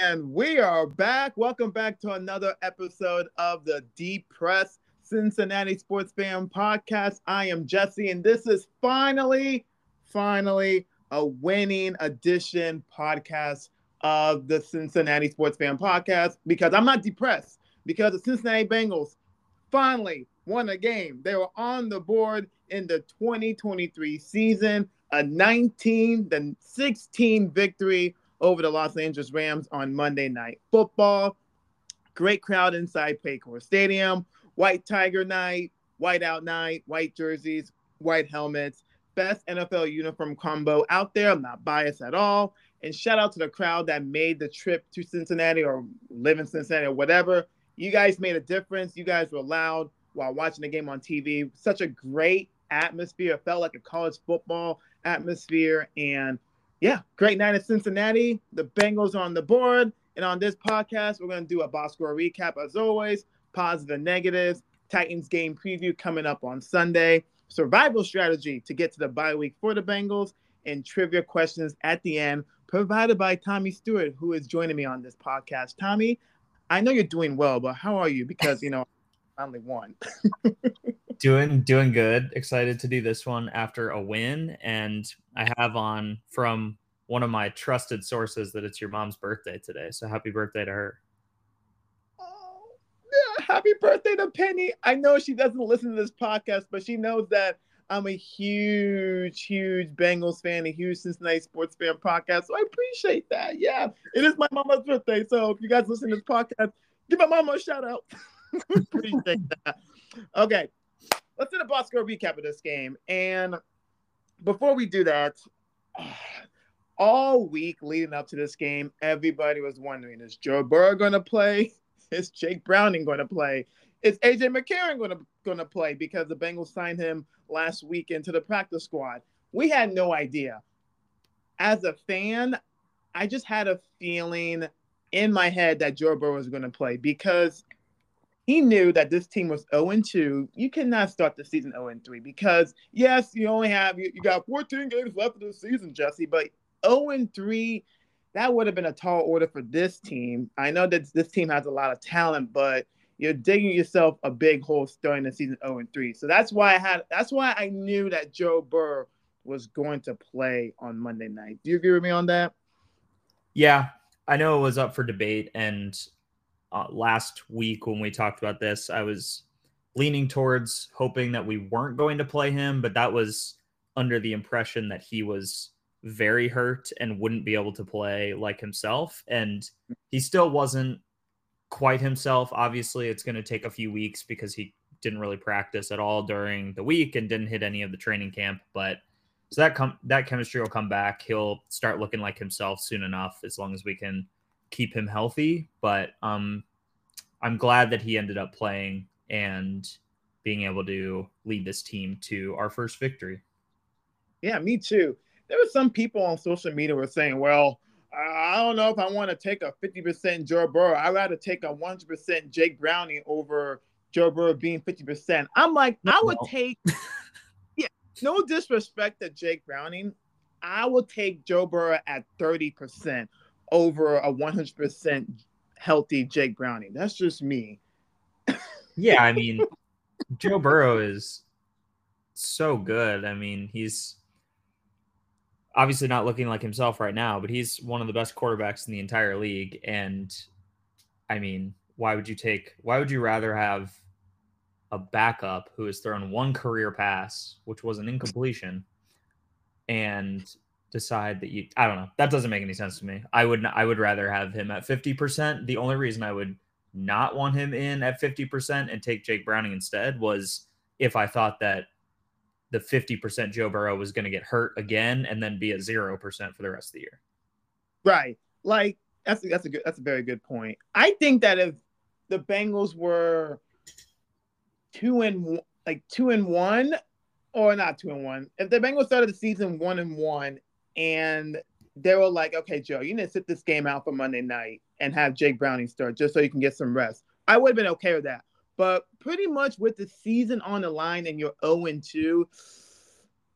And we are back. Welcome back to another episode of the Depressed Cincinnati Sports Fan Podcast. I am Jesse, and this is finally, finally a winning edition podcast of the Cincinnati Sports Fan Podcast because I'm not depressed because the Cincinnati Bengals finally won a game. They were on the board in the 2023 season, a 19 then 16 victory over the Los Angeles Rams on Monday Night Football. Great crowd inside Paycor Stadium. White Tiger Night, white out night, white jerseys, white helmets. Best NFL uniform combo out there. I'm not biased at all. And shout out to the crowd that made the trip to Cincinnati or live in Cincinnati or whatever. You guys made a difference. You guys were loud while watching the game on TV. Such a great atmosphere. It felt like a college football atmosphere. And yeah, great night in Cincinnati. The Bengals on the board. And on this podcast, we're going to do a box score recap as always, positive and negatives, Titans game preview coming up on Sunday, survival strategy to get to the bye week for the Bengals, and trivia questions at the end, provided by Tommy Stewart, who is joining me on this podcast. Tommy, I know you're doing well, but how are you? Because, you know, I only won. doing doing good. Excited to do this one after a win, and I have on from one of my trusted sources that it's your mom's birthday today. So happy birthday to her. Oh, yeah, happy birthday to Penny. I know she doesn't listen to this podcast, but she knows that I'm a huge, huge Bengals fan, a huge Cincinnati sports fan podcast. So I appreciate that. Yeah, it is my mama's birthday. So if you guys listen to this podcast, give my mama a shout out. appreciate that. Okay, let's do the box score recap of this game. And before we do that, all week leading up to this game, everybody was wondering: Is Joe Burrow going to play? Is Jake Browning going to play? Is AJ McCarron going to going to play because the Bengals signed him last week into the practice squad? We had no idea. As a fan, I just had a feeling in my head that Joe Burrow was going to play because he knew that this team was 0 2. You cannot start the season 0 3 because, yes, you only have, you, you got 14 games left of the season, Jesse, but 0 3, that would have been a tall order for this team. I know that this team has a lot of talent, but you're digging yourself a big hole starting the season 0 3. So that's why I had, that's why I knew that Joe Burrow was going to play on Monday night. Do you agree with me on that? Yeah, I know it was up for debate, and uh, last week when we talked about this, I was leaning towards hoping that we weren't going to play him, but that was under the impression that he was very hurt and wouldn't be able to play like himself. And he still wasn't quite himself. Obviously, it's going to take a few weeks because he didn't really practice at all during the week and didn't hit any of the training camp. But so that com- that chemistry will come back. He'll start looking like himself soon enough, as long as we can keep him healthy. But um, I'm glad that he ended up playing and being able to lead this team to our first victory. Yeah, me too. There were some people on social media were saying, "Well, I don't know if I want to take a 50% Joe Burrow. I'd rather take a 100% Jake Browning over Joe Burrow being 50%." I'm like, I would take. yeah, no disrespect to Jake Browning, I will take Joe Burrow at 30% over a 100% healthy Jake Browning. That's just me. yeah, I mean, Joe Burrow is so good. I mean, he's obviously not looking like himself right now, but he's one of the best quarterbacks in the entire league. And I mean, why would you take, why would you rather have a backup who has thrown one career pass, which was an incompletion, and decide that you I don't know. That doesn't make any sense to me. I would I would rather have him at 50%. The only reason I would not want him in at 50% and take Jake Browning instead was if I thought that the 50% Joe Burrow was going to get hurt again and then be at 0% for the rest of the year. Right. Like that's a, that's a good that's a very good point. I think that if the Bengals were 2 and like 2 and 1 or not 2 and 1, if the Bengals started the season 1 and 1 and they were like, okay, Joe, you need to sit this game out for Monday night and have Jake Browning start just so you can get some rest. I would have been okay with that. But pretty much with the season on the line and you're 0 2,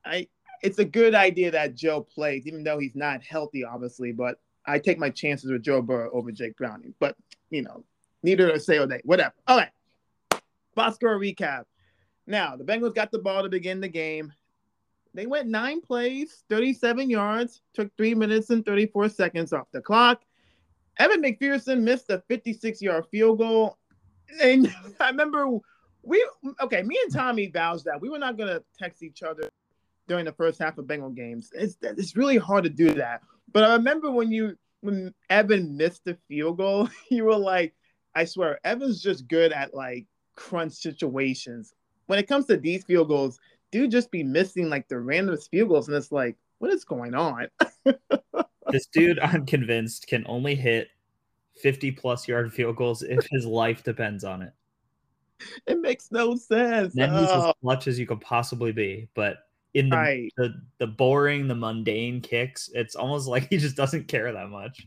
I it's a good idea that Joe plays, even though he's not healthy, obviously. But I take my chances with Joe Burrow over Jake Browning. But you know, neither to say or they, whatever. All right. Box score recap. Now the Bengals got the ball to begin the game. They went nine plays, 37 yards, took three minutes and 34 seconds off the clock. Evan McPherson missed a 56 yard field goal. And I remember we, okay, me and Tommy vowed that we were not going to text each other during the first half of Bengal games. It's, it's really hard to do that. But I remember when you, when Evan missed the field goal, you were like, I swear, Evan's just good at like crunch situations. When it comes to these field goals, dude just be missing like the randomest goals, and it's like, what is going on? this dude, I'm convinced, can only hit 50 plus yard field goals if his life depends on it. It makes no sense. Then he's oh. as much as you could possibly be, but in the, right. the the boring, the mundane kicks, it's almost like he just doesn't care that much.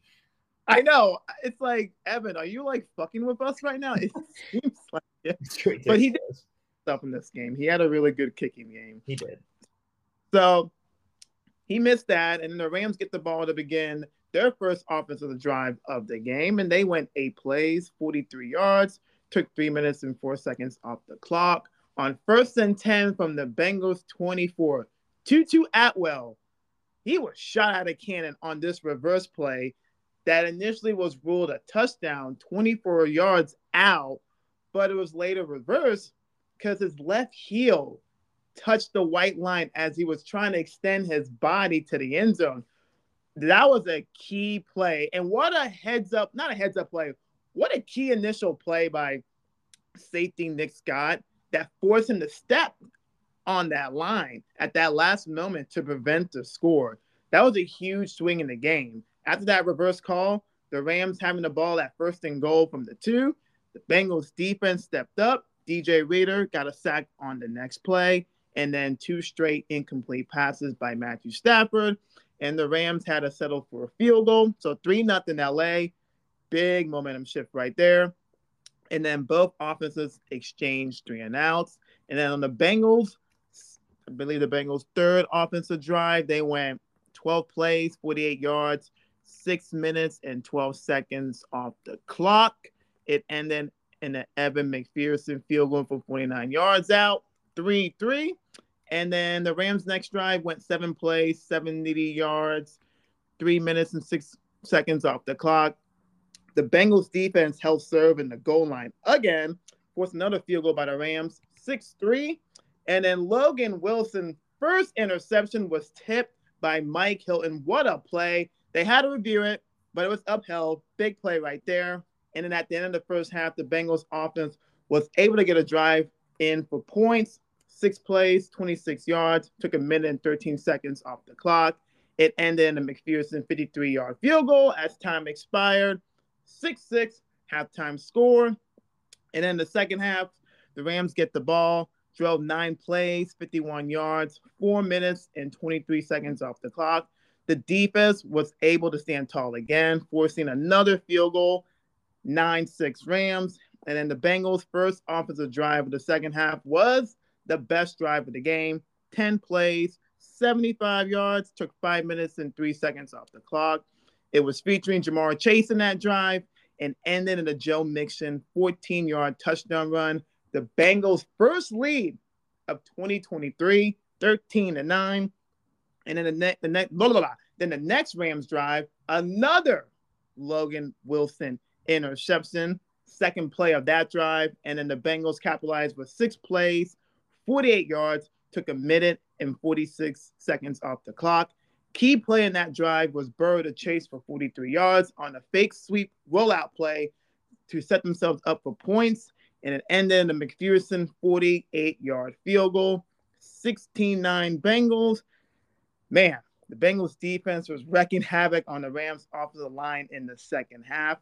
I know. It's like Evan, are you like fucking with us right now? It seems like it. But he did stuff in this game. He had a really good kicking game. He did. So he missed that, and the Rams get the ball to begin their first offensive drive of the game, and they went eight plays, 43 yards, took three minutes and four seconds off the clock. On first and 10 from the Bengals 24, Tutu Atwell, he was shot out of cannon on this reverse play that initially was ruled a touchdown 24 yards out, but it was later reversed because his left heel touched the white line as he was trying to extend his body to the end zone. That was a key play. And what a heads up, not a heads up play, what a key initial play by safety Nick Scott that forced him to step on that line at that last moment to prevent the score. That was a huge swing in the game. After that reverse call, the Rams having the ball at first and goal from the two, the Bengals defense stepped up. DJ Reader got a sack on the next play, and then two straight incomplete passes by Matthew Stafford. And the Rams had to settle for a field goal. So 3 nothing LA. Big momentum shift right there. And then both offenses exchanged three and outs. And then on the Bengals, I believe the Bengals' third offensive drive, they went 12 plays, 48 yards, six minutes and 12 seconds off the clock. It ended in an Evan McPherson field goal for 49 yards out, 3 3. And then the Rams' next drive went seven plays, 70 yards, three minutes and six seconds off the clock. The Bengals defense held serve in the goal line again, forced another field goal by the Rams, 6 3. And then Logan Wilson, first interception was tipped by Mike Hilton. What a play! They had to review it, but it was upheld. Big play right there. And then at the end of the first half, the Bengals offense was able to get a drive in for points. Six plays, 26 yards, took a minute and 13 seconds off the clock. It ended in a McPherson 53 yard field goal as time expired. 6 6 halftime score. And then the second half, the Rams get the ball, drove nine plays, 51 yards, four minutes and 23 seconds off the clock. The defense was able to stand tall again, forcing another field goal, 9 6 Rams. And then the Bengals' first offensive drive of the second half was the best drive of the game 10 plays, 75 yards, took five minutes and three seconds off the clock. It was featuring Ja'Marr Chase in that drive and ended in a Joe Mixon 14 yard touchdown run. The Bengals' first lead of 2023, 13 to 9. And then the next, the next, blah, blah, blah. Then the next Rams drive, another Logan Wilson interception, second play of that drive, and then the Bengals capitalized with six plays, 48 yards, took a minute and 46 seconds off the clock. Key play in that drive was Burrow to chase for 43 yards on a fake sweep rollout play to set themselves up for points, and it ended in a McPherson 48 yard field goal. 16 9 Bengals man, the Bengals defense was wrecking havoc on the Rams offensive line in the second half.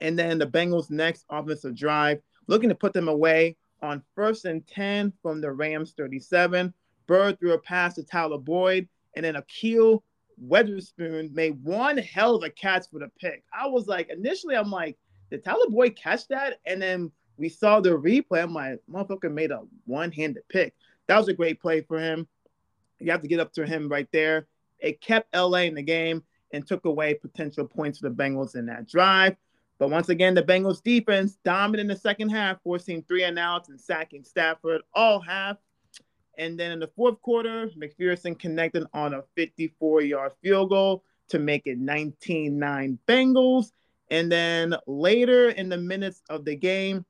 And then the Bengals' next offensive drive, looking to put them away on first and 10 from the Rams 37. Bird threw a pass to Tyler Boyd, and then Ahkello Witherspoon made one hell of a catch for the pick. I was like, initially, I'm like, did Tyler Boyd catch that? And then we saw the replay. I'm like, motherfucker made a one handed pick. That was a great play for him. You have to get up to him right there. It kept LA in the game. and took away potential points for the Bengals in that drive. But once again, the Bengals defense dominant in the second half, forcing three and outs and sacking Stafford all half. And then in the fourth quarter, McPherson connected on a 54 yard field goal to make it 19 9 Bengals. And then later in the minutes of the game,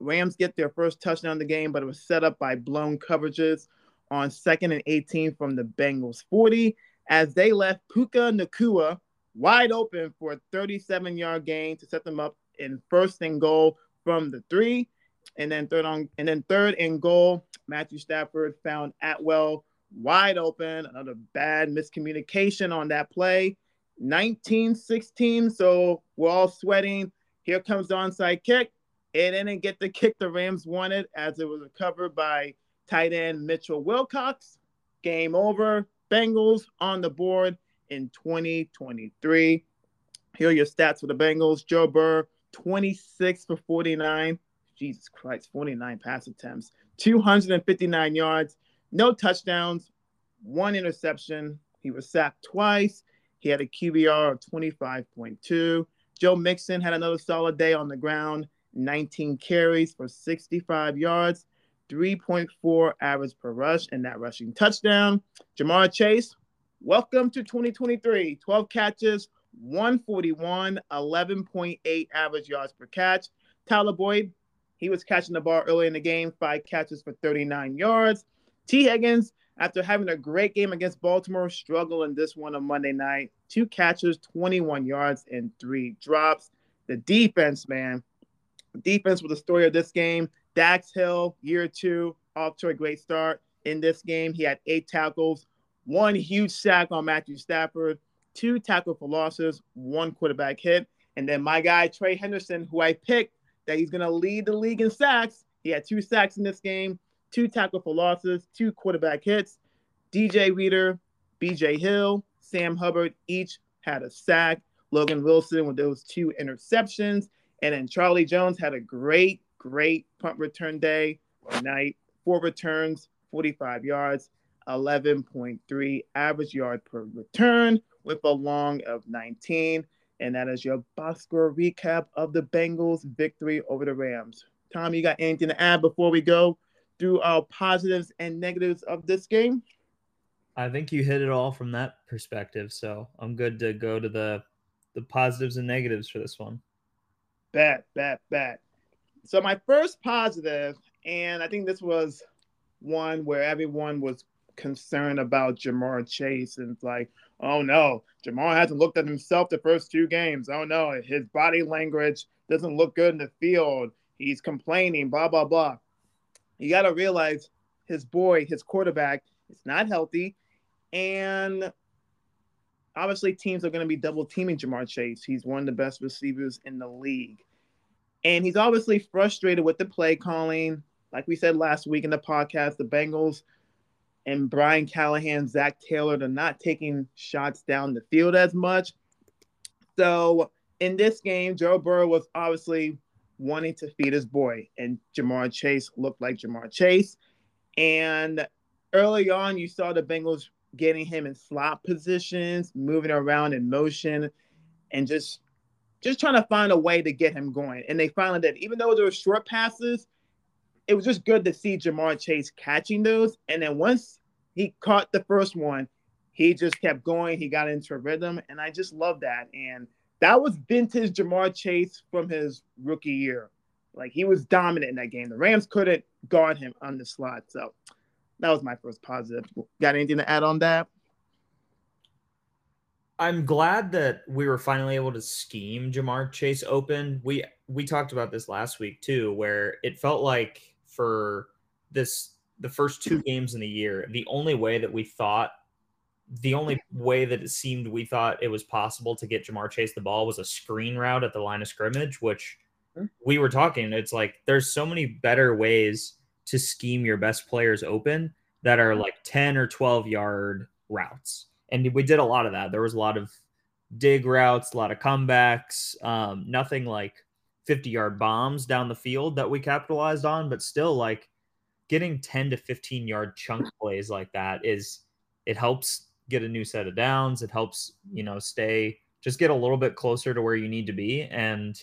Rams get their first touchdown of the game, but it was set up by blown coverages on second and 18 from the Bengals 40 as they left Puka Nacua wide open for a 37 yard gain to set them up in first and goal from the three. And then third on and then third and goal, Matthew Stafford found Atwell wide open. Another bad miscommunication on that play. 19-16. So we're all sweating. Here comes the onside kick. It didn't get the kick the Rams wanted as it was recovered by tight end Mitchell Wilcox. Game over. Bengals on the board in 2023. Here are your stats for the Bengals. Joe Burrow, 26 for 49. Jesus Christ, 49 pass attempts, 259 yards, no touchdowns, one interception. He was sacked twice. He had a QBR of 25.2. Joe Mixon had another solid day on the ground, 19 carries for 65 yards, 3.4 average per rush, and that rushing touchdown. Ja'Marr Chase, welcome to 2023. 12 catches, 141, 11.8 average yards per catch. Tyler Boyd, he was catching the ball early in the game, five catches for 39 yards. Tee Higgins, after having a great game against Baltimore, struggled in this one on Monday night. Two catches, 21 yards, and three drops. The defense, man, defense was the story of this game. Dax Hill, year two, off to a great start in this game. He had eight tackles, one huge sack on Matthew Stafford, two tackle for losses, one quarterback hit. And then my guy, Trey Hendrickson, who I picked that he's going to lead the league in sacks. He had two sacks in this game, two tackle for losses, two quarterback hits. DJ Reader, BJ Hill, Sam Hubbard each had a sack. Logan Wilson with those two interceptions. And then Charlie Jones had a great, great punt return day or night. Four returns, 45 yards, 11.3 average yard per return with a long of 19. And that is your box score recap of the Bengals' victory over the Rams. Tom, you got anything to add before we go through our positives and negatives of this game? I think you hit it all from that perspective. So I'm good to go to the the positives and negatives for this one. Bet, bet, bet. So my first positive, and I think this was one where everyone was concerned about Ja'Marr Chase and it's like, oh no, Ja'Marr hasn't looked at himself the first two games. Oh no, his body language doesn't look good in the field. He's complaining, blah, blah, blah. You got to realize his boy, his quarterback, is not healthy. And obviously, teams are going to be double teaming Ja'Marr Chase. He's one of the best receivers in the league. And he's obviously frustrated with the play calling. Like we said last week in the podcast, the Bengals and Brian Callahan, Zac Taylor, they're not taking shots down the field as much. So in this game, Joe Burrow was obviously wanting to feed his boy, and Ja'Marr Chase looked like Ja'Marr Chase. And early on, you saw the Bengals getting him in slot positions, moving around in motion, and just just trying to find a way to get him going. And they finally did. Even though there were short passes, it was just good to see Ja'Marr Chase catching those. And then once he caught the first one, he just kept going. He got into a rhythm, and I just love that. And that was vintage Ja'Marr Chase from his rookie year. Like he was dominant in that game. The Rams couldn't guard him on the slot. So that was my first positive. Got anything to add on that? I'm glad that we were finally able to scheme Ja'Marr Chase open. We we talked about this last week too, where it felt like for this the first two hmm. games in the year, the only way that we thought the only way that it seemed we thought it was possible to get Ja'Marr Chase the ball was a screen route at the line of scrimmage, which hmm. we were talking. It's like there's so many better ways to scheme your best players open that are hmm. like 10 or 12 yard routes. And we did a lot of that. There was a lot of dig routes, a lot of comebacks, um, nothing like 50 yard bombs down the field that we capitalized on, but still like getting 10 to 15 yard chunk plays like that is it helps get a new set of downs. It helps, you know, stay just get a little bit closer to where you need to be. And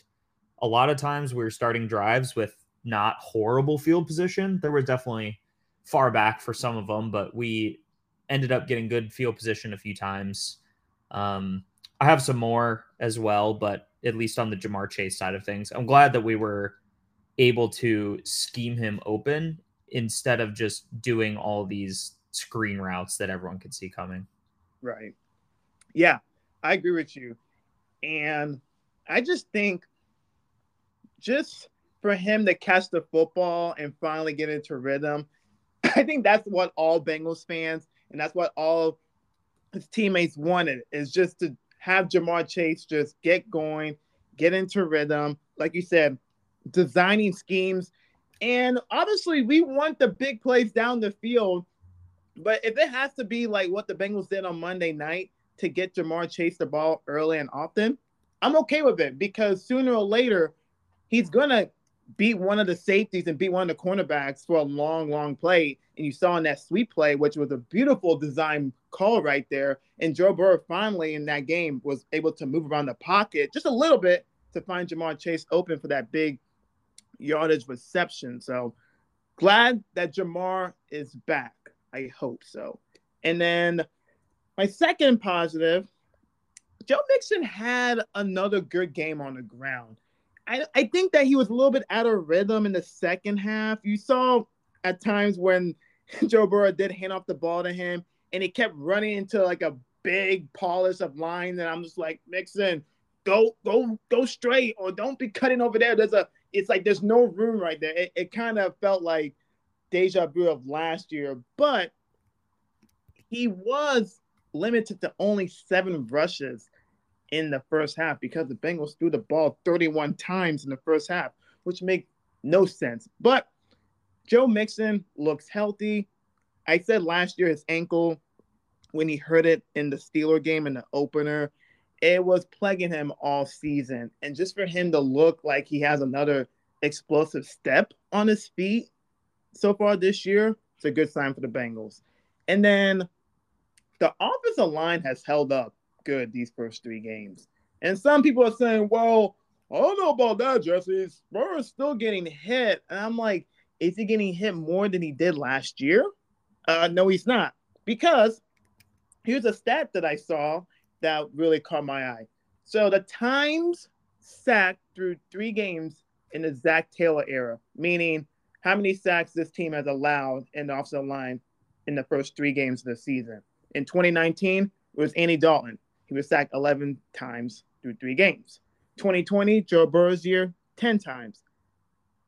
a lot of times we are starting drives with not horrible field position. There was definitely far back for some of them, but we ended up getting good field position a few times. Um, I have some more as well, but at least on the Ja'Marr Chase side of things, I'm glad that we were able to scheme him open instead of just doing all these screen routes that everyone could see coming. Right. Yeah, I agree with you. And I just think just for him to catch the football and finally get into rhythm, I think that's what all Bengals fans and that's what all his teammates wanted is just to have Ja'Marr Chase just get going, get into rhythm. Like you said, designing schemes. And obviously, we want the big plays down the field. But if it has to be like what the Bengals did on Monday night to get Ja'Marr Chase the ball early and often, I'm okay with it because sooner or later, he's going to beat one of the safeties and beat one of the cornerbacks for a long, long play. And you saw in that sweep play, which was a beautiful design call right there. And Joe Burrow finally in that game was able to move around the pocket just a little bit to find Ja'Marr Chase open for that big yardage reception. So glad that Ja'Marr is back. I hope so. And then my second positive, Joe Mixon had another good game on the ground. I, I think that he was a little bit out of rhythm in the second half. You saw at times when Joe Burrow did hand off the ball to him and he kept running into like a big polish of line. And I'm just like, Mixon, go, go, go straight or don't be cutting over there. There's a it's like there's no room right there. It, it kind of felt like deja vu of last year, but he was limited to only seven rushes in the first half because the Bengals threw the ball 31 times in the first half, which makes no sense. But Joe Mixon looks healthy. I said last year his ankle, when he hurt it in the Steeler game in the opener, it was plaguing him all season. And just for him to look like he has another explosive step on his feet so far this year, it's a good sign for the Bengals. And then the offensive line has held up good these first three games. And some people are saying, well, I don't know about that, Jesse. Spurs still getting hit. And I'm like, is he getting hit more than he did last year? Uh, no, he's not. Because here's a stat that I saw that really caught my eye. So the times sacked through three games in the Zac Taylor era, meaning how many sacks this team has allowed in the offensive line in the first three games of the season. In 2019, it was Andy Dalton. He was sacked 11 times through three games. 2020, Joe Burrow's year, 10 times.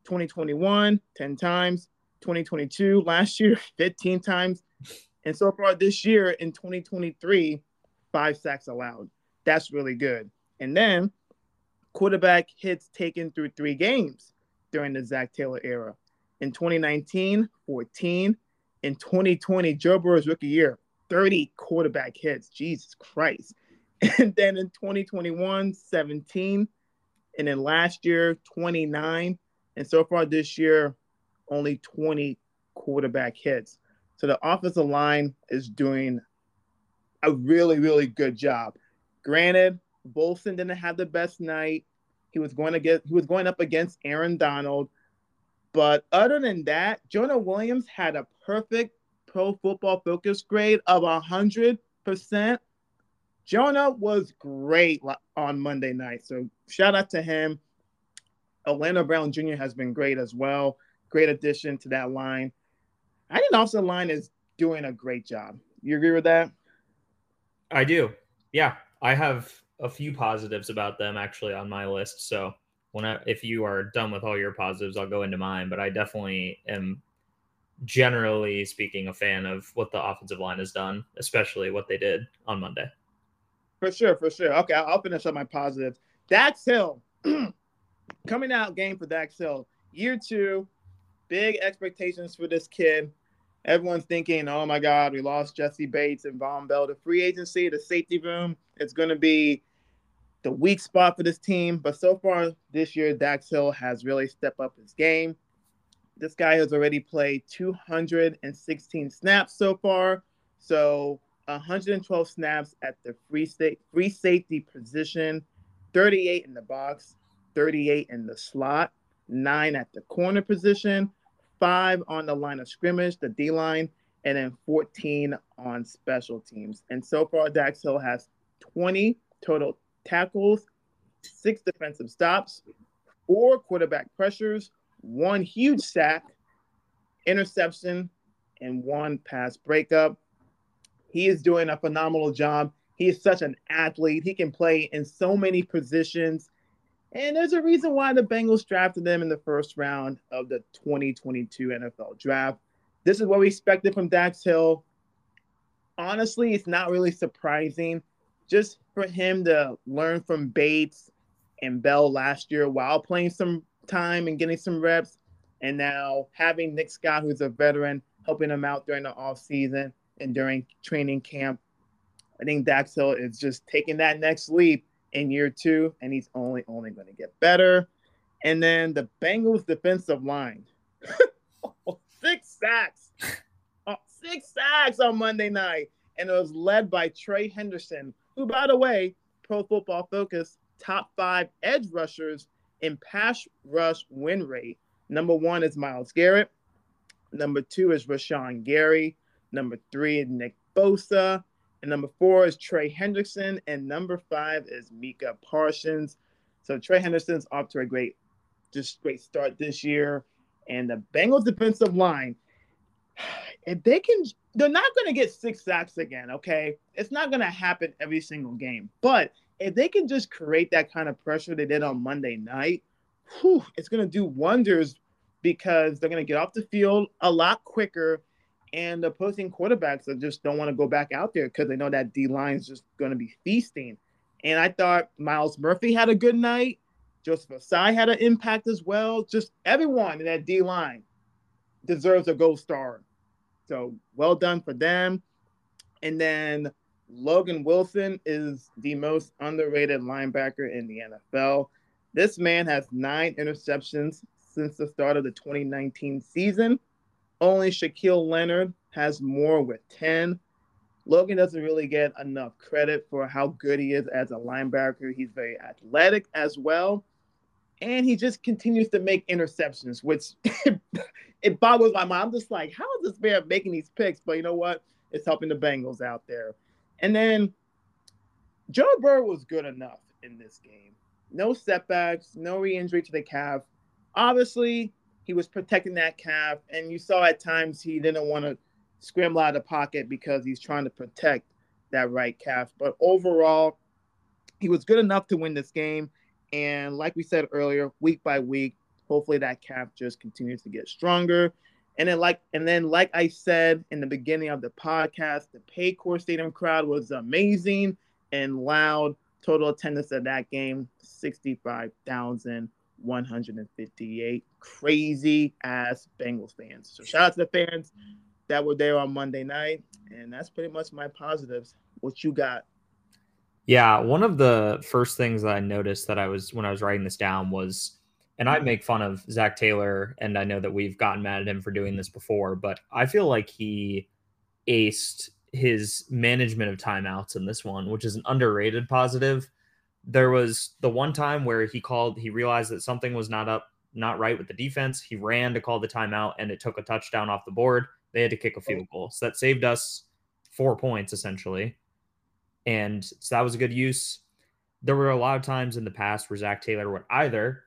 2021, 10 times. 2022, last year, 15 times. And so far this year in 2023, five sacks allowed. That's really good. And then quarterback hits taken through three games during the Zac Taylor era. In 2019, 14. In 2020, Joe Burrow's rookie year, 30 quarterback hits. Jesus Christ. And then in 2021, 17. And then last year, 29. And so far this year, only 20 quarterback hits. So the offensive line is doing a really, really good job. Granted, Volson didn't have the best night. He was going to get he was going up against Aaron Donald. But other than that, Jonah Williams had a perfect pro football focus grade of hundred percent. Jonah was great on Monday night. So shout out to him. Orlando Brown Jr. has been great as well. Great addition to that line. I think the line is doing a great job. You agree with that? I do. Yeah, I have a few positives about them actually on my list. So when I, if you are done with all your positives, I'll go into mine. But I definitely am, generally speaking, a fan of what the offensive line has done, especially what they did on Monday. For sure, for sure. Okay, I'll finish up my positives. Dax Hill, coming out game for Dax Hill, year two, big expectations for this kid. Everyone's thinking, oh my God, we lost Jessie Bates and Vonn Bell. The free agency, the safety room, it's going to be the weak spot for this team. But so far this year, Dax Hill has really stepped up his game. This guy has already played 216 snaps so far. So 112 snaps at the free state free safety position, 38 in the box, 38 in the slot, nine at the corner position, five on the line of scrimmage, the D line, and then 14 on special teams. And so far, Dax Hill has 20 total tackles, six defensive stops, four quarterback pressures, one huge sack, interception, and one pass breakup. He is doing a phenomenal job. He is such an athlete. He can play in so many positions. And there's a reason why the Bengals drafted them in the first round of the 2022 NFL draft. This is what we expected from Dax Hill. Honestly, it's not really surprising just for him to learn from Bates and Bell last year while playing some time and getting some reps. And now having Nick Scott, who's a veteran, helping him out during the offseason and during training camp. I think Dax Hill is just taking that next leap in year two, and he's only only going to get better. And then the Bengals defensive line, six sacks, oh, six sacks on Monday night, and it was led by Trey Hendrickson, who, by the way, Pro Football Focus top five edge rushers in pass rush win rate. Number one is Myles Garrett. Number two is Rashan Gary. Number three is Nick Bosa. And number four is Trey Hendrickson. And number five is Micah Parsons. So Trey Hendrickson's off to a great, just great start this year. And the Bengals defensive line, if they can, they're not going to get six sacks again, okay? It's not going to happen every single game. But if they can just create that kind of pressure they did on Monday night, whew, it's going to do wonders because they're going to get off the field a lot quicker. And opposing quarterbacks that just don't want to go back out there because they know that D line is just going to be feasting. And I thought Myles Murphy had a good night. Joseph Ossai had an impact as well. Just everyone in that D line deserves a gold star. So well done for them. And then Logan Wilson is the most underrated linebacker in the NFL. This man has nine interceptions since the start of the 2019 season. Only Shaquille Leonard has more with 10. Logan doesn't really get enough credit for how good he is as a linebacker. He's very athletic as well. And he just continues to make interceptions, which it boggles my mind. I'm just like, how is this man making these picks? But you know what? It's helping the Bengals out there. And then Joe Burrow was good enough in this game. No setbacks, no re injury to the calf obviously he was protecting that calf, and you saw at times he didn't want to scramble out of pocket because he's trying to protect that right calf. But overall, he was good enough to win this game. And like we said earlier, week by week, hopefully that calf just continues to get stronger. And then, like, and then, like I said in the beginning of the podcast, the Paycor Stadium crowd was amazing and loud. Total attendance at that game, sixty-five thousand 158 crazy ass Bengals fans. So shout out to the fans that were there on Monday night. And that's pretty much my positives. What you got? Yeah, one of the first things that I noticed that I was when I was writing this down was, and I make fun of Zac Taylor, and I know that we've gotten mad at him for doing this before, but I feel like he aced his management of timeouts in this one, which is an underrated positive there was the one time where he called, he realized that something was not up, not right with the defense. He ran to call the timeout and it took a touchdown off the board. They had to kick a field oh. goal. So that saved us four points essentially. And so that was a good use. There were a lot of times in the past where Zac Taylor would either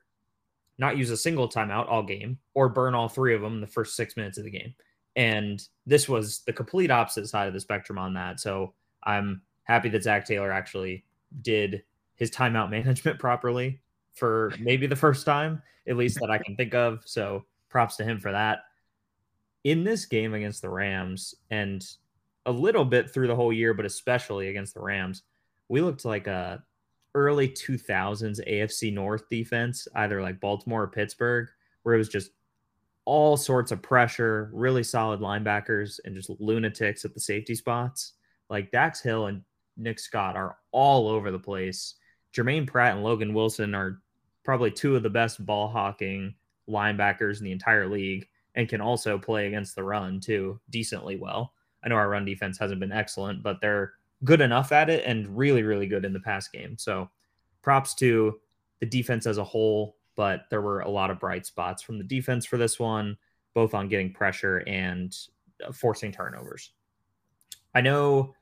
not use a single timeout all game or burn all three of them in the first six minutes of the game. And this was the complete opposite side of the spectrum on that. So I'm happy that Zac Taylor actually did his timeout management properly for maybe the first time, at least that I can think of. So props to him for that. In this game against the Rams, and a little bit through the whole year, but especially against the Rams, we looked like a early 2000s AFC North defense, either like Baltimore or Pittsburgh, where it was just all sorts of pressure, really solid linebackers, and just lunatics at the safety spots. Like Dax Hill and Nick Scott are all over the place. Germaine Pratt and Logan Wilson are probably two of the best ball hawking linebackers in the entire league and can also play against the run too decently well. I know our run defense hasn't been excellent, but they're good enough at it and really, really good in the pass game. So props to the defense as a whole, but there were a lot of bright spots from the defense for this one, both on getting pressure and uh, forcing turnovers. I know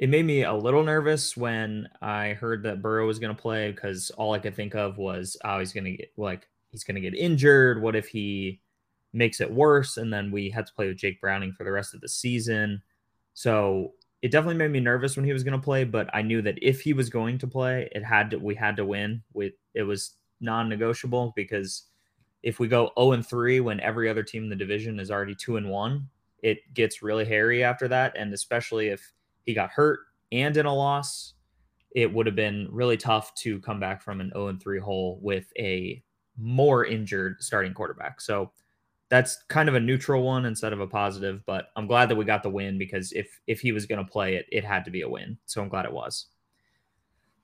it made me a little nervous when I heard that Burrow was going to play because all I could think of was, oh, he's going to get like he's going to get injured. What if he makes it worse? And then we had to play with Jake Browning for the rest of the season. So it definitely made me nervous when he was going to play, but I knew that if he was going to play, it had to we had to win. With it was non-negotiable because if we go 0 and 3 when every other team in the division is already 2 and 1, it gets really hairy after that and especially if he got hurt and in a loss, it would have been really tough to come back from an 0 and 3 hole with a more injured starting quarterback. So that's kind of a neutral one instead of a positive, but I'm glad that we got the win because if if he was going to play it, it had to be a win. So I'm glad it was.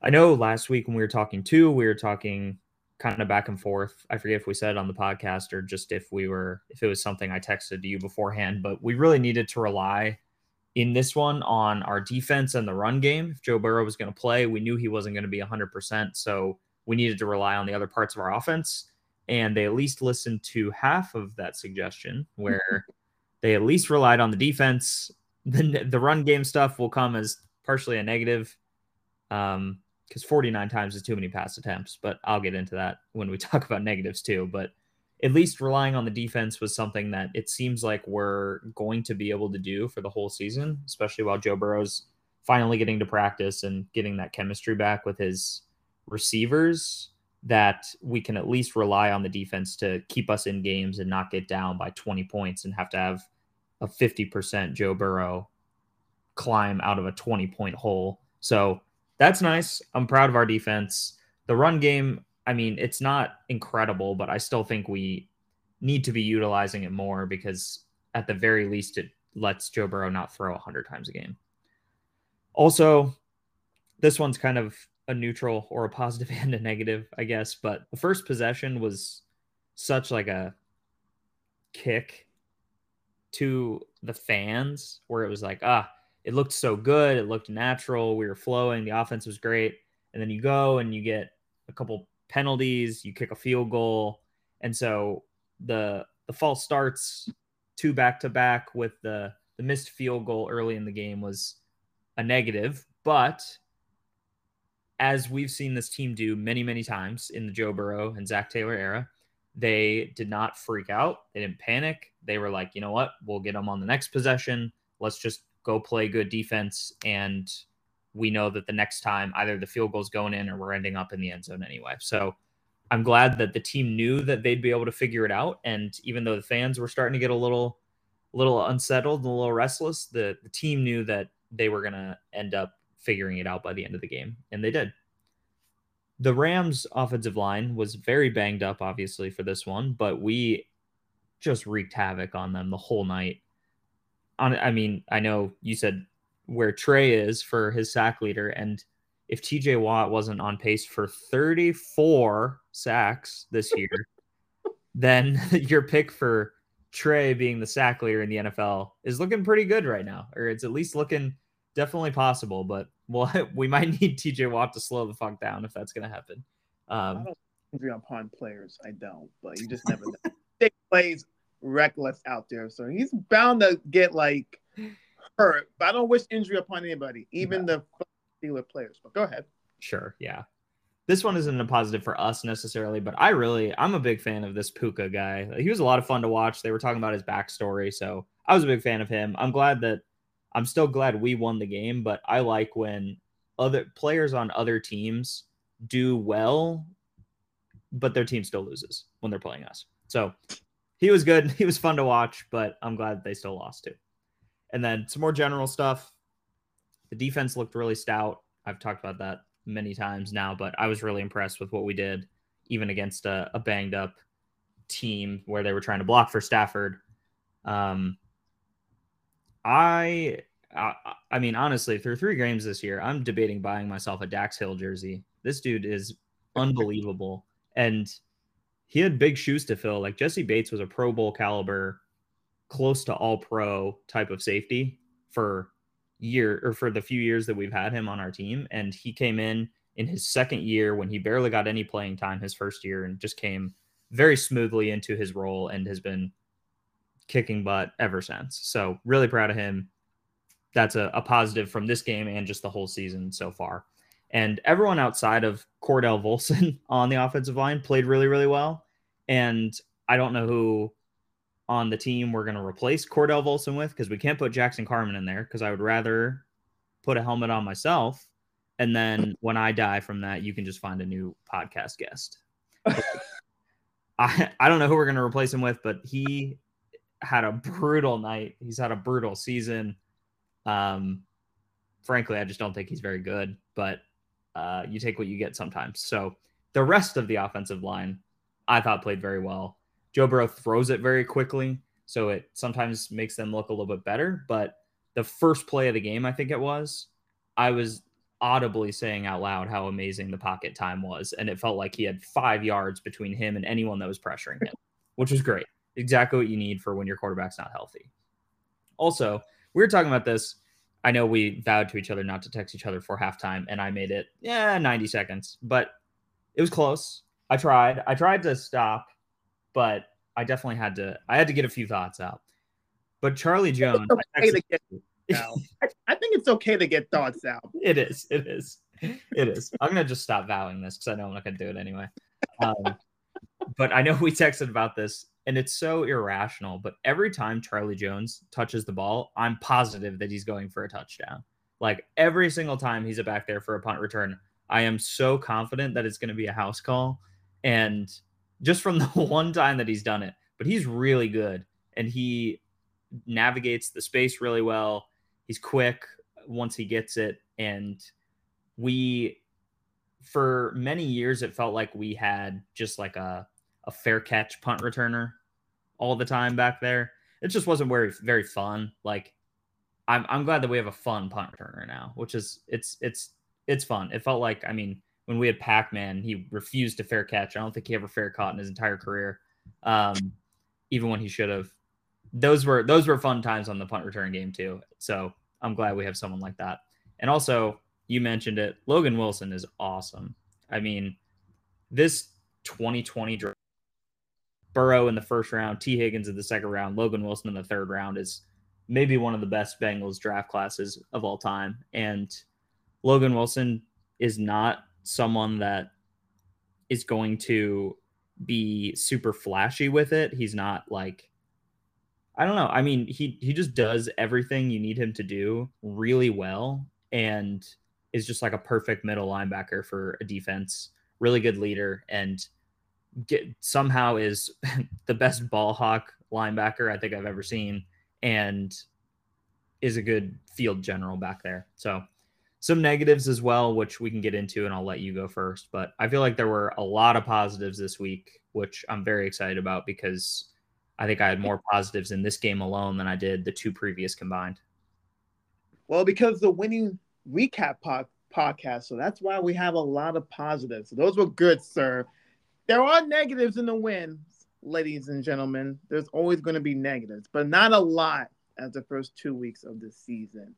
I know last week when we were talking too, we were talking kind of back and forth. I forget if we said it on the podcast or just if we were if it was something I texted to you beforehand, but we really needed to rely in this one on our defense and the run game. If Joe Burrow was going to play, we knew he wasn't going to be 100%, so we needed to rely on the other parts of our offense and they at least listened to half of that suggestion where they at least relied on the defense the, the run game stuff will come as partially a negative um because 49 times is too many pass attempts but i'll get into that when we talk about negatives too but at least relying on the defense was something that it seems like we're going to be able to do for the whole season especially while joe burrow's finally getting to practice and getting that chemistry back with his receivers that we can at least rely on the defense to keep us in games and not get down by 20 points and have to have a 50% Joe Burrow climb out of a 20 point hole. So that's nice. I'm proud of our defense. The run game, I mean, it's not incredible, but I still think we need to be utilizing it more because at the very least, it lets Joe Burrow not throw 100 times a game. Also, this one's kind of a neutral or a positive and a negative, I guess. But the first possession was such like a kick to the fans where it was like, ah, it looked so good. It looked natural. We were flowing. The offense was great. And then you go and you get a couple penalties, you kick a field goal. And so the the false starts two back to back with the the missed field goal early in the game was a negative, but as we've seen this team do many, many times in the Joe Burrow and Zac Taylor era, they did not freak out. They didn't panic. They were like, you know what? We'll get them on the next possession. Let's just go play good defense. And we know that the next time either the field goal's going in or we're ending up in the end zone anyway. So I'm glad that the team knew that they'd be able to figure it out. And even though the fans were starting to get a little, little unsettled and a little restless, the, the team knew that they were going to end up figuring it out by the end of the game, and they did. The Rams' offensive line was very banged up, obviously, for this one, but we just wreaked havoc on them the whole night. On, I mean, I know you said where Trey is for his sack leader, and if TJ Watt wasn't on pace for 34 sacks this year, then your pick for Trey being the sack leader in the NFL is looking pretty good right now, or it's at least looking definitely possible. But well, we might need TJ Watt to slow the fuck down if that's going to happen. Um, I don't agree upon players. I don't, but you just never know. Big plays reckless out there, so he's bound to get like hurt. But I don't wish injury upon anybody, even the Steeler players. But go ahead. Sure. Yeah. This one isn't a positive for us necessarily, but I really, I'm a big fan of this Puka guy. He was a lot of fun to watch. They were talking about his backstory, so I was a big fan of him. I'm glad that I'm still glad we won the game, but I like when other players on other teams do well, but their team still loses when they're playing us. So he was good. He was fun to watch, but I'm glad they still lost too. And then some more general stuff. The defense looked really stout. I've talked about that many times now, but I was really impressed with what we did, even against a, a banged up team where they were trying to block for Stafford. Um, I, I, I mean, honestly, through three games this year, I'm debating buying myself a Dax Hill jersey. This dude is unbelievable, and he had big shoes to fill. Like Jessie Bates was a Pro Bowl caliber, close to All Pro type of safety, for year or for the few years that we've had him on our team. And he came in in his second year when he barely got any playing time his first year and just came very smoothly into his role and has been kicking butt ever since. So really proud of him. That's a, a positive from this game and just the whole season so far. And everyone outside of Cordell Volson on the offensive line played really, really well. And I don't know who on the team we're going to replace Cordell Volson with because we can't put Jackson Carman in there because I would rather put a helmet on myself. And then when I die from that, you can just find a new podcast guest. I, I don't know who we're going to replace him with, but he had a brutal night. He's had a brutal season. Um, frankly, I just don't think he's very good, but uh, you take what you get sometimes. So the rest of the offensive line, I thought played very well. Joe Burrow throws it very quickly, so it sometimes makes them look a little bit better. But the first play of the game, I think it was, I was audibly saying out loud how amazing the pocket time was. And it felt like he had five yards between him and anyone that was pressuring him, which was great. Exactly what you need for when your quarterback's not healthy. Also, we were talking about this. I know we vowed to each other not to text each other for halftime, and I made it, yeah, 90 seconds, but it was close. I tried. I tried to stop but I definitely had to. I had to get a few thoughts out. But Charlie Jones, okay get, I think it's okay to get thoughts out. It is. It is. It is. I'm gonna just stop vowing this because I know I'm not gonna do it anyway. Um, but I know we texted about this, and it's so irrational. But every time Charlie Jones touches the ball, I'm positive that he's going for a touchdown. Like every single time he's back there for a punt return, I am so confident that it's going to be a house call. And just from the one time that he's done it. But he's really good and he navigates the space really well. He's quick once he gets it. And we, for many years, it felt like we had just like a, a fair catch punt returner all the time back there. It just wasn't very, very fun. Like, I'm, I'm glad that we have a fun punt returner now, which is, it's, it's, it's fun. It felt like, I mean, when we had Pac Man, he refused to fair catch. I don't think he ever fair caught in his entire career, um, even when he should have. Those were those were fun times on the punt return game too. So I'm glad we have someone like that. And also, you mentioned it. Logan Wilson is awesome. I mean, this 2020 draft, Burrow in the first round, Tee Higgins in the second round, Logan Wilson in the third round is maybe one of the best Bengals draft classes of all time. And Logan Wilson is not someone that is going to be super flashy with it. He's not like I don't know. I mean, he he just does everything you need him to do really well and is just like a perfect middle linebacker for a defense. Really good leader and get somehow is the best ball hawk linebacker I think I've ever seen and is a good field general back there. So some negatives as well, which we can get into, and I'll let you go first. But I feel like there were a lot of positives this week, which I'm very excited about because I think I had more positives in this game alone than I did the two previous combined. Well, because the winning recap pod- podcast, so that's why we have a lot of positives. So those were good, sir. There are negatives in the wins, ladies and gentlemen. There's always going to be negatives, but not a lot as the first two weeks of the season.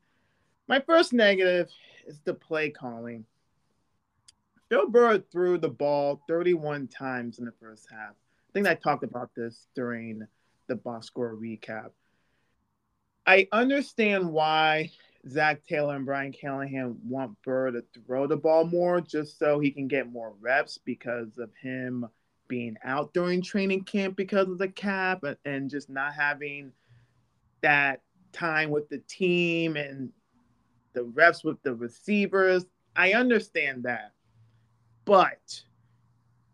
My first negative is the play calling. Joe Burrow threw the ball 31 times in the first half. I think I talked about this during the box score recap. I understand why Zac Taylor and Brian Callahan want Burrow to throw the ball more just so he can get more reps because of him being out during training camp because of the cap and, and just not having that time with the team and the reps with the receivers. I understand that. But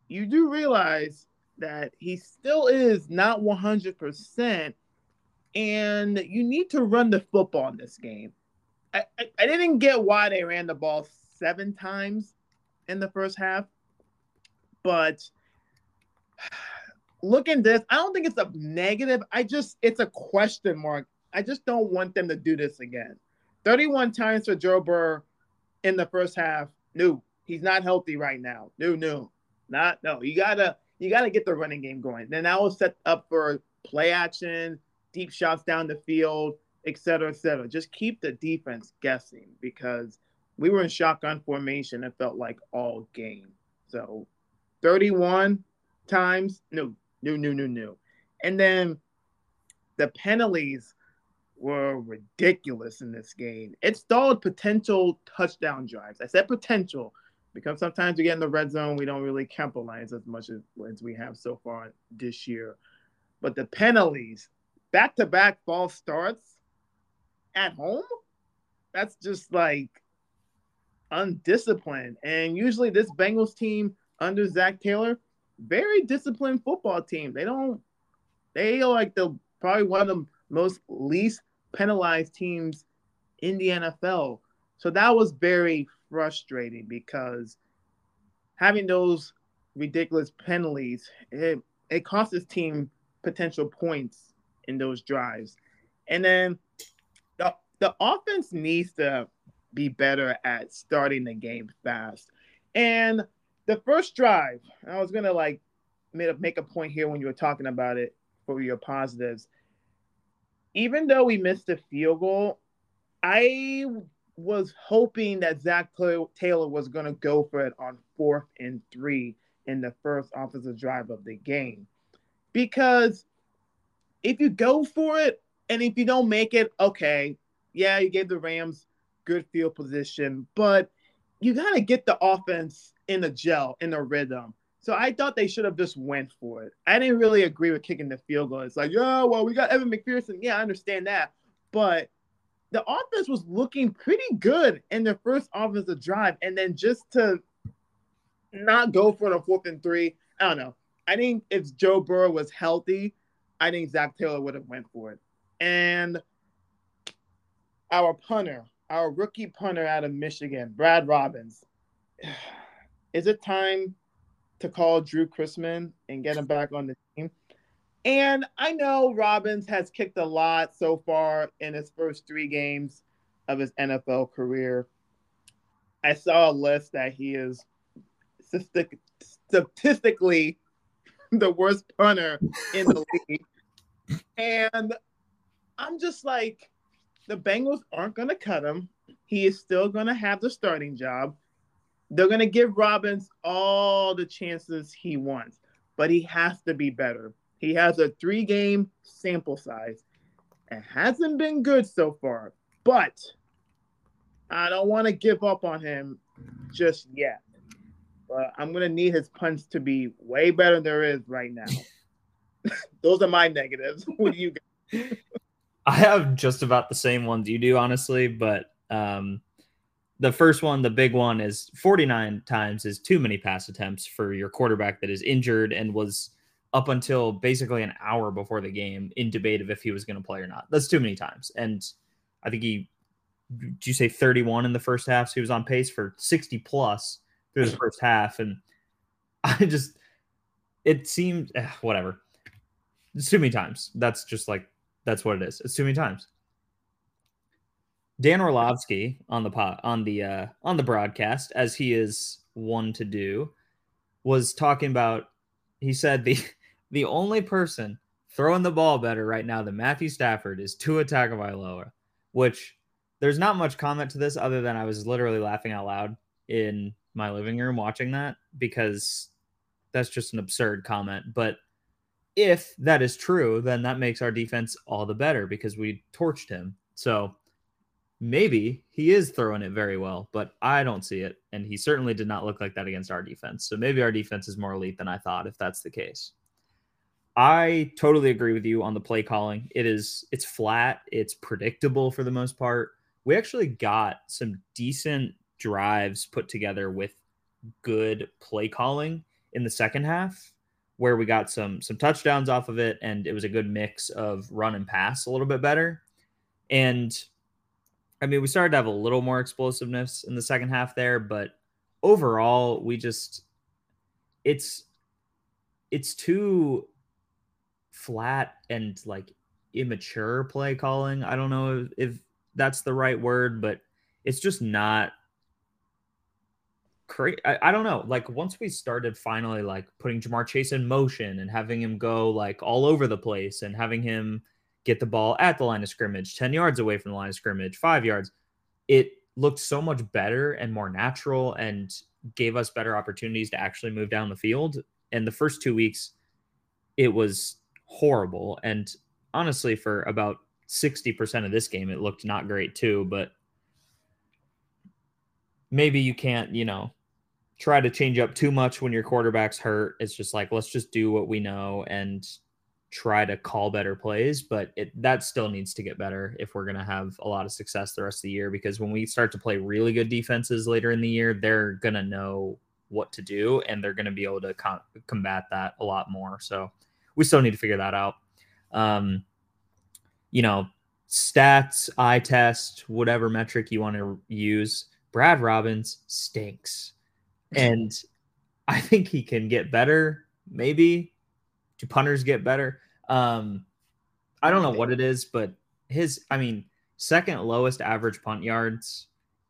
you do realize that he still is not 100%, and you need to run the football in this game. I, I, I didn't get why they ran the ball seven times in the first half, but looking at this, I don't think it's a negative. I just, it's a question mark. I just don't want them to do this again. 31 times for Joe Burrow in the first half. No, he's not healthy right now. No, no, not no. You gotta you gotta get the running game going. Then that will set up for play action, deep shots down the field. et cetera, et cetera. Just keep the defense guessing because we were in shotgun formation. It felt like all game. So 31 times, no, no, no, no, no. And then the penalties were ridiculous in this game. It stalled potential touchdown drives. I said potential because sometimes we get in the red zone, we don't really capitalize as much as, as we have so far this year. But the penalties, back to back false starts at home, that's just like undisciplined. And usually, this Bengals team under Zac Taylor, very disciplined football team. They don't, they are like the probably one of the most least penalized teams in the NFL. So that was very frustrating because having those ridiculous penalties, it, it cost his team potential points in those drives. And then the, the offense needs to be better at starting the game fast. And the first drive, I was gonna like make a point here when you were talking about it for your positives. Even though we missed a field goal, I was hoping that Zac Taylor was going to go for it on fourth and three in the first offensive drive of the game. Because if you go for it and if you don't make it, okay, yeah, you gave the Rams good field position, but you got to get the offense in the gel, in the rhythm. So I thought they should have just went for it. I didn't really agree with kicking the field goal. It's like, yeah, well, we got Evan McPherson. Yeah, I understand that. But the offense was looking pretty good in their first offensive drive. And then just to not go for on fourth and three, I don't know. I think if Joe Burrow was healthy, I think Zac Taylor would have went for it. And our punter, our rookie punter out of Michigan, Brad Robbins. Is it time to call Drue Chrisman and get him back on the team? And I know Robbins has kicked a lot so far in his first three games of his NFL career. I saw a list that he is statistically the worst punter in the league. And I'm just like, the Bengals aren't going to cut him. He is still going to have the starting job. They're going to give Robbins all the chances he wants, but he has to be better. He has a three game sample size. It hasn't been good so far, but I don't want to give up on him just yet. But I'm going to need his punch to be way better than there is right now. Those are my negatives. What do you got? I have just about the same ones you do, honestly. But um, the first one, the big one, is 49 times is too many pass attempts for your quarterback that is injured and was up until basically an hour before the game in debate of if he was going to play or not. That's too many times. And I think he, did you say 31 in the first half? So he was on pace for 60 plus through the first half. And I just, it seemed, eh, whatever. It's too many times. That's just like, that's what it is. It's too many times. Dan Orlovsky on the pot on the uh, on the broadcast, as he is one to do, was talking about. He said the the only person throwing the ball better right now than Matthew Stafford is Tua Tagovailoa, which there's not much comment to this other than I was literally laughing out loud in my living room watching that because that's just an absurd comment. But if that is true, then that makes our defense all the better because we torched him. So maybe he is throwing it very well, but I don't see it. And he certainly did not look like that against our defense. So maybe our defense is more elite than I thought if that's the case. I totally agree with you on the play calling. It is it's flat, it's predictable for the most part. We actually got some decent drives put together with good play calling in the second half where we got some some touchdowns off of it and it was a good mix of run and pass a little bit better. And I mean, we started to have a little more explosiveness in the second half there, but overall we just it's it's too flat and like immature play calling. I don't know if, that's the right word, but it's just not crazy. I, don't know. Like once we started finally like putting Ja'Marr Chase in motion and having him go like all over the place and having him get the ball at the line of scrimmage, 10 yards away from the line of scrimmage, five yards. It looked so much better and more natural and gave us better opportunities to actually move down the field. And the first two weeks, it was horrible. And honestly, for about 60% of this game, it looked not great too. But maybe you can't, you know, try to change up too much when your quarterback's hurt. It's just like, let's just do what we know and try to call better plays. But it that still needs to get better if we're going to have a lot of success the rest of the year. Because when we start to play really good defenses later in the year, they're going to know what to do and they're going to be able to com- combat that a lot more. So we still need to figure that out. Um, you know, stats, eye test, whatever metric you want to use, Brad Robbins stinks. And I think he can get better. Maybe do punters get better? Um, I don't know what it is, but his, I mean, second lowest average punt yards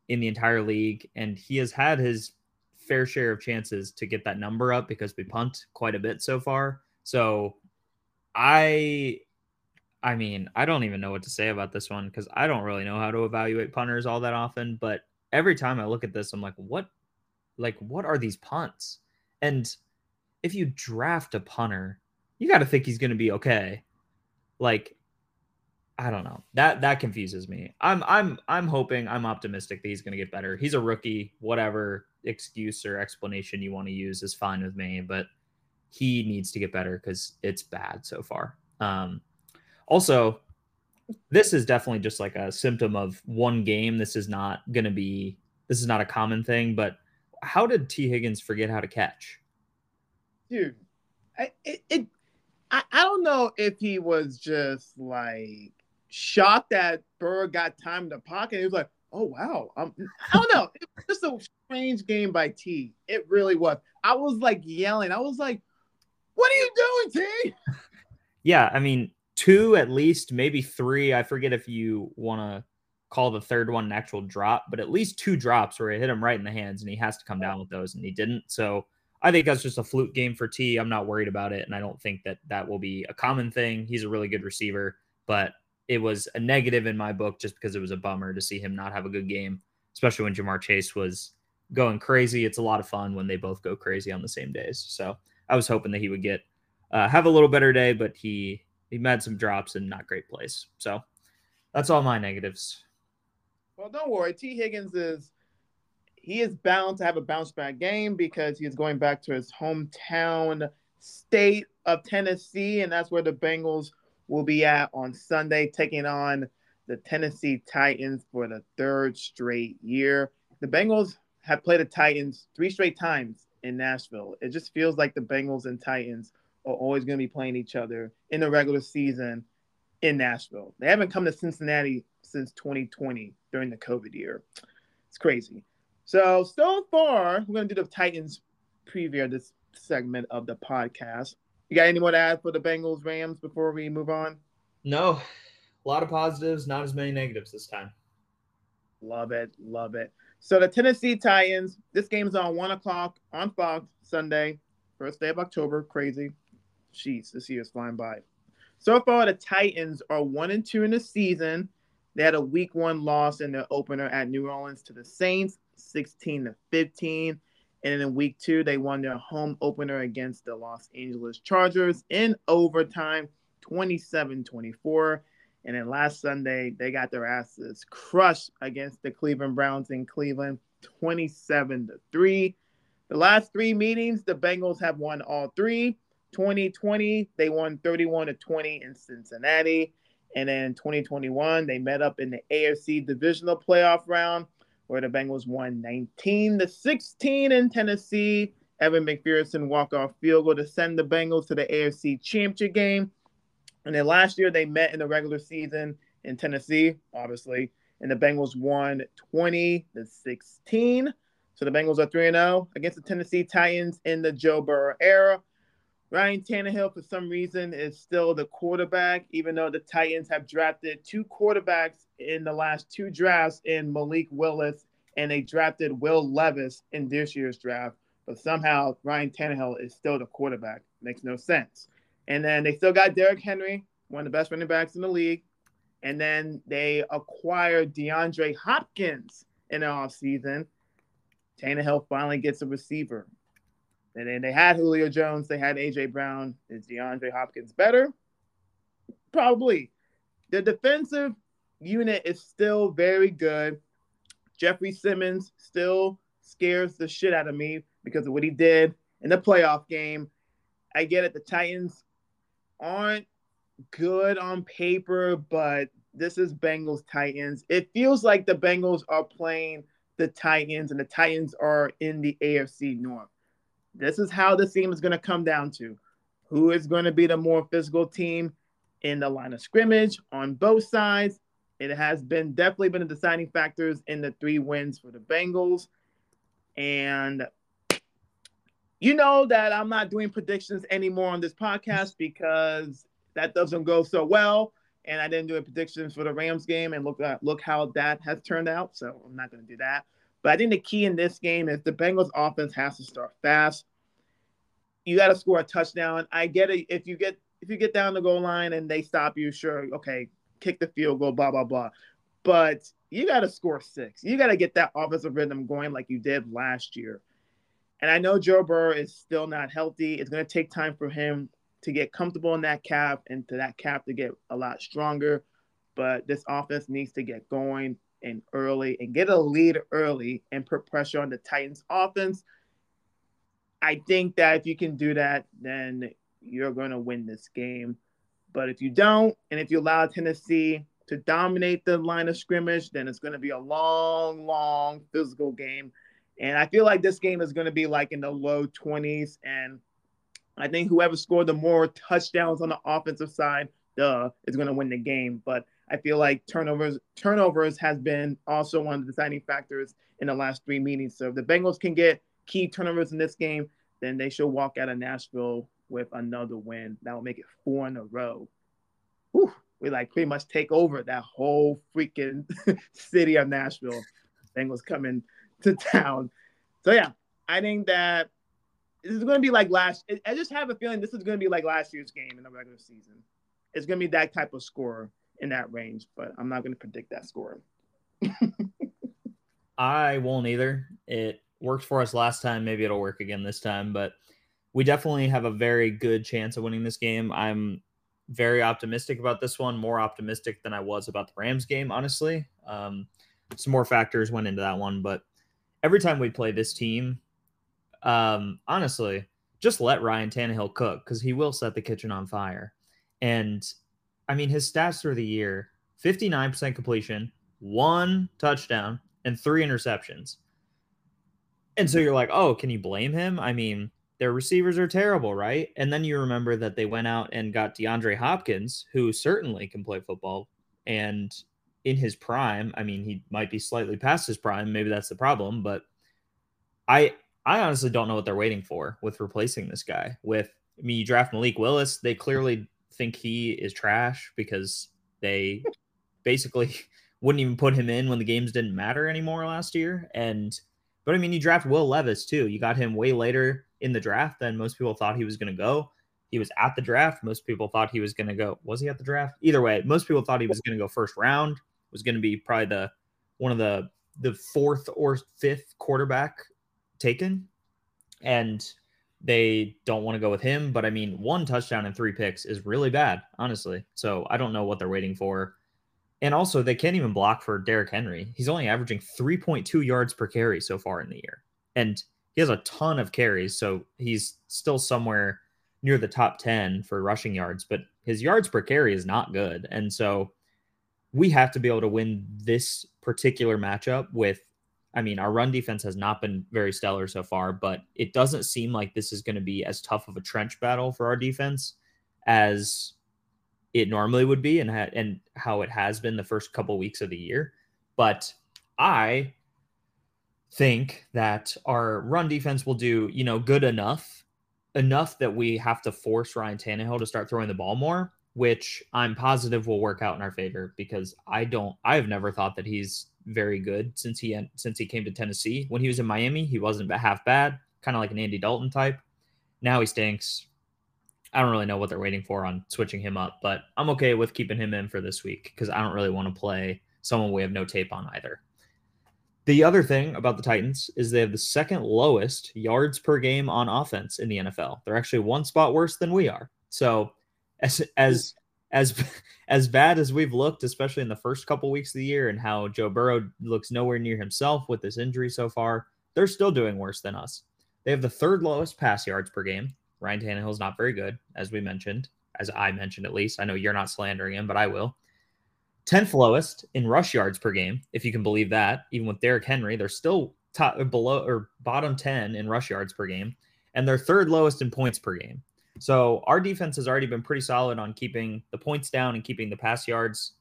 in the entire league, and he has had his fair share of chances to get that number up because we punt quite a bit so far. So I I mean, I don't even know what to say about this one because I don't really know how to evaluate punters all that often. But every time I look at this, I'm like, what like what are these punts? And if you draft a punter, you got to think he's going to be okay. Like I don't know. That that confuses me. I'm I'm I'm hoping I'm optimistic that he's going to get better. He's a rookie, whatever excuse or explanation you want to use is fine with me, but he needs to get better cuz it's bad so far. Um also this is definitely just like a symptom of one game. This is not going to be this is not a common thing, but how did Tee Higgins forget how to catch? Dude, I, it, it I, I don't know if he was just like shocked that Burr got time in the pocket. He was like, oh wow. Um, I don't know. It was just a strange game by T. It really was. I was like yelling. I was like, what are you doing, T? Yeah, I mean, two at least, maybe three. I forget if you want to call the third one an actual drop, but at least two drops where it hit him right in the hands and he has to come down with those and he didn't. So I think that's just a fluke game for T. I'm not worried about it. And I don't think that that will be a common thing. He's a really good receiver, but it was a negative in my book just because it was a bummer to see him not have a good game, especially when Ja'Marr Chase was going crazy. It's a lot of fun when they both go crazy on the same days. So I was hoping that he would get uh, have a little better day, but he he had some drops and not great plays. So that's all my negatives. Well, don't worry. Tee Higgins is he is bound to have a bounce back game because he is going back to his hometown state of Tennessee, and that's where the Bengals will be at on Sunday, taking on the Tennessee Titans for the third straight year. The Bengals have played the Titans three straight times in Nashville. It just feels like the Bengals and Titans are always going to be playing each other in the regular season in Nashville. They haven't come to Cincinnati since 2020 during the COVID year. It's crazy. So, so far, we're going to do the Titans preview of this segment of the podcast. You got any more to add for the Bengals Rams before we move on? No. A lot of positives, not as many negatives this time. Love it. Love it. So, the Tennessee Titans, this game is on 1 o'clock on Fox Sunday, first day of October. Crazy. Jeez, this year is flying by. So far, the Titans are one and two in the season. They had a week one loss in their opener at New Orleans to the Saints, 16 to 15. And in week two, they won their home opener against the Los Angeles Chargers in overtime, 27 24. And then last Sunday, they got their asses crushed against the Cleveland Browns in Cleveland, 27 to 3. The last three meetings, the Bengals have won all three. 2020, they won 31 to 20 in Cincinnati. And then 2021, they met up in the AFC divisional playoff round where the Bengals won 19 to 16 in Tennessee. Evan McPherson walk-off field goal to send the Bengals to the AFC championship game. And then last year they met in the regular season in Tennessee, obviously, and the Bengals won 20 to 16. So the Bengals are 3 0 against the Tennessee Titans in the Joe Burrow era. Ryan Tannehill, for some reason, is still the quarterback, even though the Titans have drafted two quarterbacks in the last two drafts in Malik Willis, and they drafted Will Levis in this year's draft. But somehow Ryan Tannehill is still the quarterback. Makes no sense. And then they still got Derrick Henry, one of the best running backs in the league. And then they acquired DeAndre Hopkins in the offseason. Tannehill finally gets a receiver. And then they had Julio Jones, they had AJ Brown. Is DeAndre Hopkins better? Probably. The defensive unit is still very good. Jeffrey Simmons still scares the shit out of me because of what he did in the playoff game. I get it. The Titans aren't good on paper, but this is Bengals Titans. It feels like the Bengals are playing the Titans and the Titans are in the AFC North. This is how this game is going to come down to who is going to be the more physical team in the line of scrimmage on both sides. It has been definitely been a deciding factors in the three wins for the Bengals. And you know that I'm not doing predictions anymore on this podcast because that doesn't go so well. And I didn't do a predictions for the Rams game, and look at look how that has turned out. So I'm not going to do that. But I think the key in this game is the Bengals offense has to start fast. You got to score a touchdown. I get it. If you get if you get down the goal line and they stop you, sure, okay, kick the field goal, blah blah blah. But you got to score six. You got to get that offensive rhythm going like you did last year. And I know Joe Burrow is still not healthy. It's going to take time for him to get comfortable in that cap and to that cap to get a lot stronger. But this offense needs to get going and early and get a lead early and put pressure on the Titans offense. I think that if you can do that, then you're going to win this game. But if you don't, and if you allow Tennessee to dominate the line of scrimmage, then it's going to be a long, long physical game. And I feel like this game is going to be like in the low 20s. And I think whoever scored the more touchdowns on the offensive side, duh, is going to win the game. But I feel like turnovers turnovers has been also one of the deciding factors in the last three meetings. So if the Bengals can get key turnovers in this game, then they should walk out of Nashville with another win. That will make it four in a row. Whew, we like pretty much take over that whole freaking city of Nashville. Bengals coming to town. So yeah, I think that this is going to be like last. I just have a feeling this is going to be like last year's game in the regular season. It's going to be that type of score in that range, but I'm not going to predict that score. I won't either. It worked for us last time. Maybe it'll work again this time, but we definitely have a very good chance of winning this game. I'm very optimistic about this one, more optimistic than I was about the Rams game, honestly. Um, some more factors went into that one, but every time we play this team, um, honestly, just let Ryan Tannehill cook because he will set the kitchen on fire. And I mean, his stats through the year 59% completion, one touchdown, and three interceptions. And so you're like, oh, can you blame him? I mean, their receivers are terrible, right? And then you remember that they went out and got DeAndre Hopkins, who certainly can play football. And in his prime, I mean, he might be slightly past his prime. Maybe that's the problem. But I I honestly don't know what they're waiting for with replacing this guy. With I mean, you draft Malik Willis, they clearly think he is trash because they basically wouldn't even put him in when the games didn't matter anymore last year. And but I mean, you draft Will Levis too. You got him way later in the draft than most people thought he was going to go. He was at the draft. Most people thought he was going to go. Was he at the draft? Either way, most people thought he was going to go first round. Was going to be probably the one of the the fourth or fifth quarterback taken, and they don't want to go with him. But I mean, one touchdown and three picks is really bad, honestly. So I don't know what they're waiting for. And also, they can't even block for Derrick Henry. He's only averaging 3.2 yards per carry so far in the year. And he has a ton of carries, so he's still somewhere near the top 10 for rushing yards, but his yards per carry is not good. And so we have to be able to win this particular matchup with I mean, our run defense has not been very stellar so far, but it doesn't seem like this is going to be as tough of a trench battle for our defense as it normally would be and ha- and how it has been the first couple weeks of the year. But I think that our run defense will do, you know, good enough, enough that we have to force Ryan Tannehill to start throwing the ball more, which I'm positive will work out in our favor because I don't, I have never thought that he's very good since he since he came to Tennessee. When he was in Miami, he wasn't half bad, kind of like an Andy Dalton type. Now he stinks. I don't really know what they're waiting for on switching him up, but I'm okay with keeping him in for this week because I don't really want to play someone we have no tape on either. The other thing about the Titans is they have the second lowest yards per game on offense in the NFL. They're actually one spot worse than we are. So as as as as bad as we've looked, especially in the first couple weeks of the year, and how Joe Burrow looks nowhere near himself with this injury so far, they're still doing worse than us. They have the third lowest pass yards per game. Ryan Tannehill is not very good, as we mentioned, as I mentioned at least. I know you're not slandering him, but I will. 10th lowest in rush yards per game, if you can believe that. Even with Derrick Henry, they're still top below or bottom 10 in rush yards per game, and they're third lowest in points per game. So our defense has already been pretty solid on keeping the points down and keeping the pass yards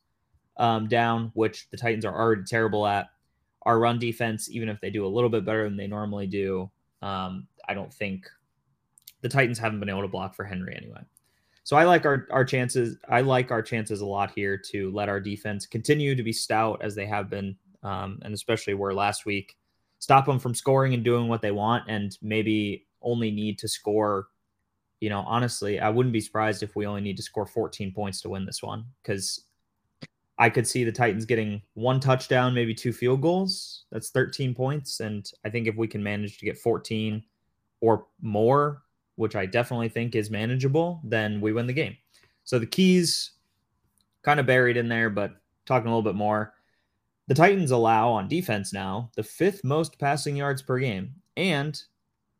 um, down, which the Titans are already terrible at. Our run defense, even if they do a little bit better than they normally do, um, I don't think the Titans haven't been able to block for Henry anyway. So I like our our chances. I like our chances a lot here to let our defense continue to be stout as they have been, um, and especially where last week stop them from scoring and doing what they want, and maybe only need to score you know, honestly, I wouldn't be surprised if we only need to score 14 points to win this one because I could see the Titans getting one touchdown, maybe two field goals. That's 13 points. And I think if we can manage to get 14 or more, which I definitely think is manageable, then we win the game. So the keys kind of buried in there, but talking a little bit more. The Titans allow on defense now the fifth most passing yards per game. And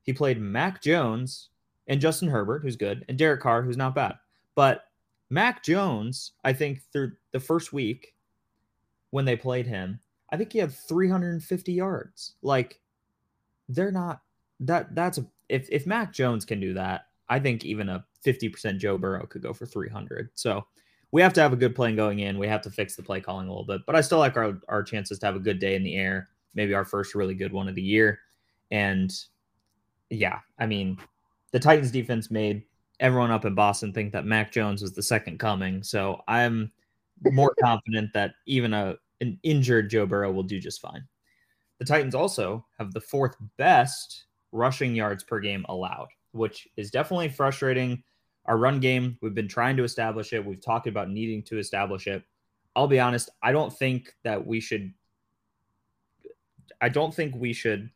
he played Mac Jones and Justin Herbert, who's good, and Derek Carr, who's not bad. But Mac Jones, I think through the first week when they played him, I think he had 350 yards. Like they're not that that's a if if Mac Jones can do that, I think even a 50% Joe Burrow could go for 300. So we have to have a good plan going in. We have to fix the play calling a little bit, but I still like our our chances to have a good day in the air. Maybe our first really good one of the year. And yeah, I mean, the Titans defense made everyone up in Boston think that Mac Jones was the second coming. So I'm more confident that even a an injured Joe Burrow will do just fine. The Titans also have the fourth best rushing yards per game allowed, which is definitely frustrating. Our run game, we've been trying to establish it. We've talked about needing to establish it. I'll be honest, I don't think that we should I don't think we should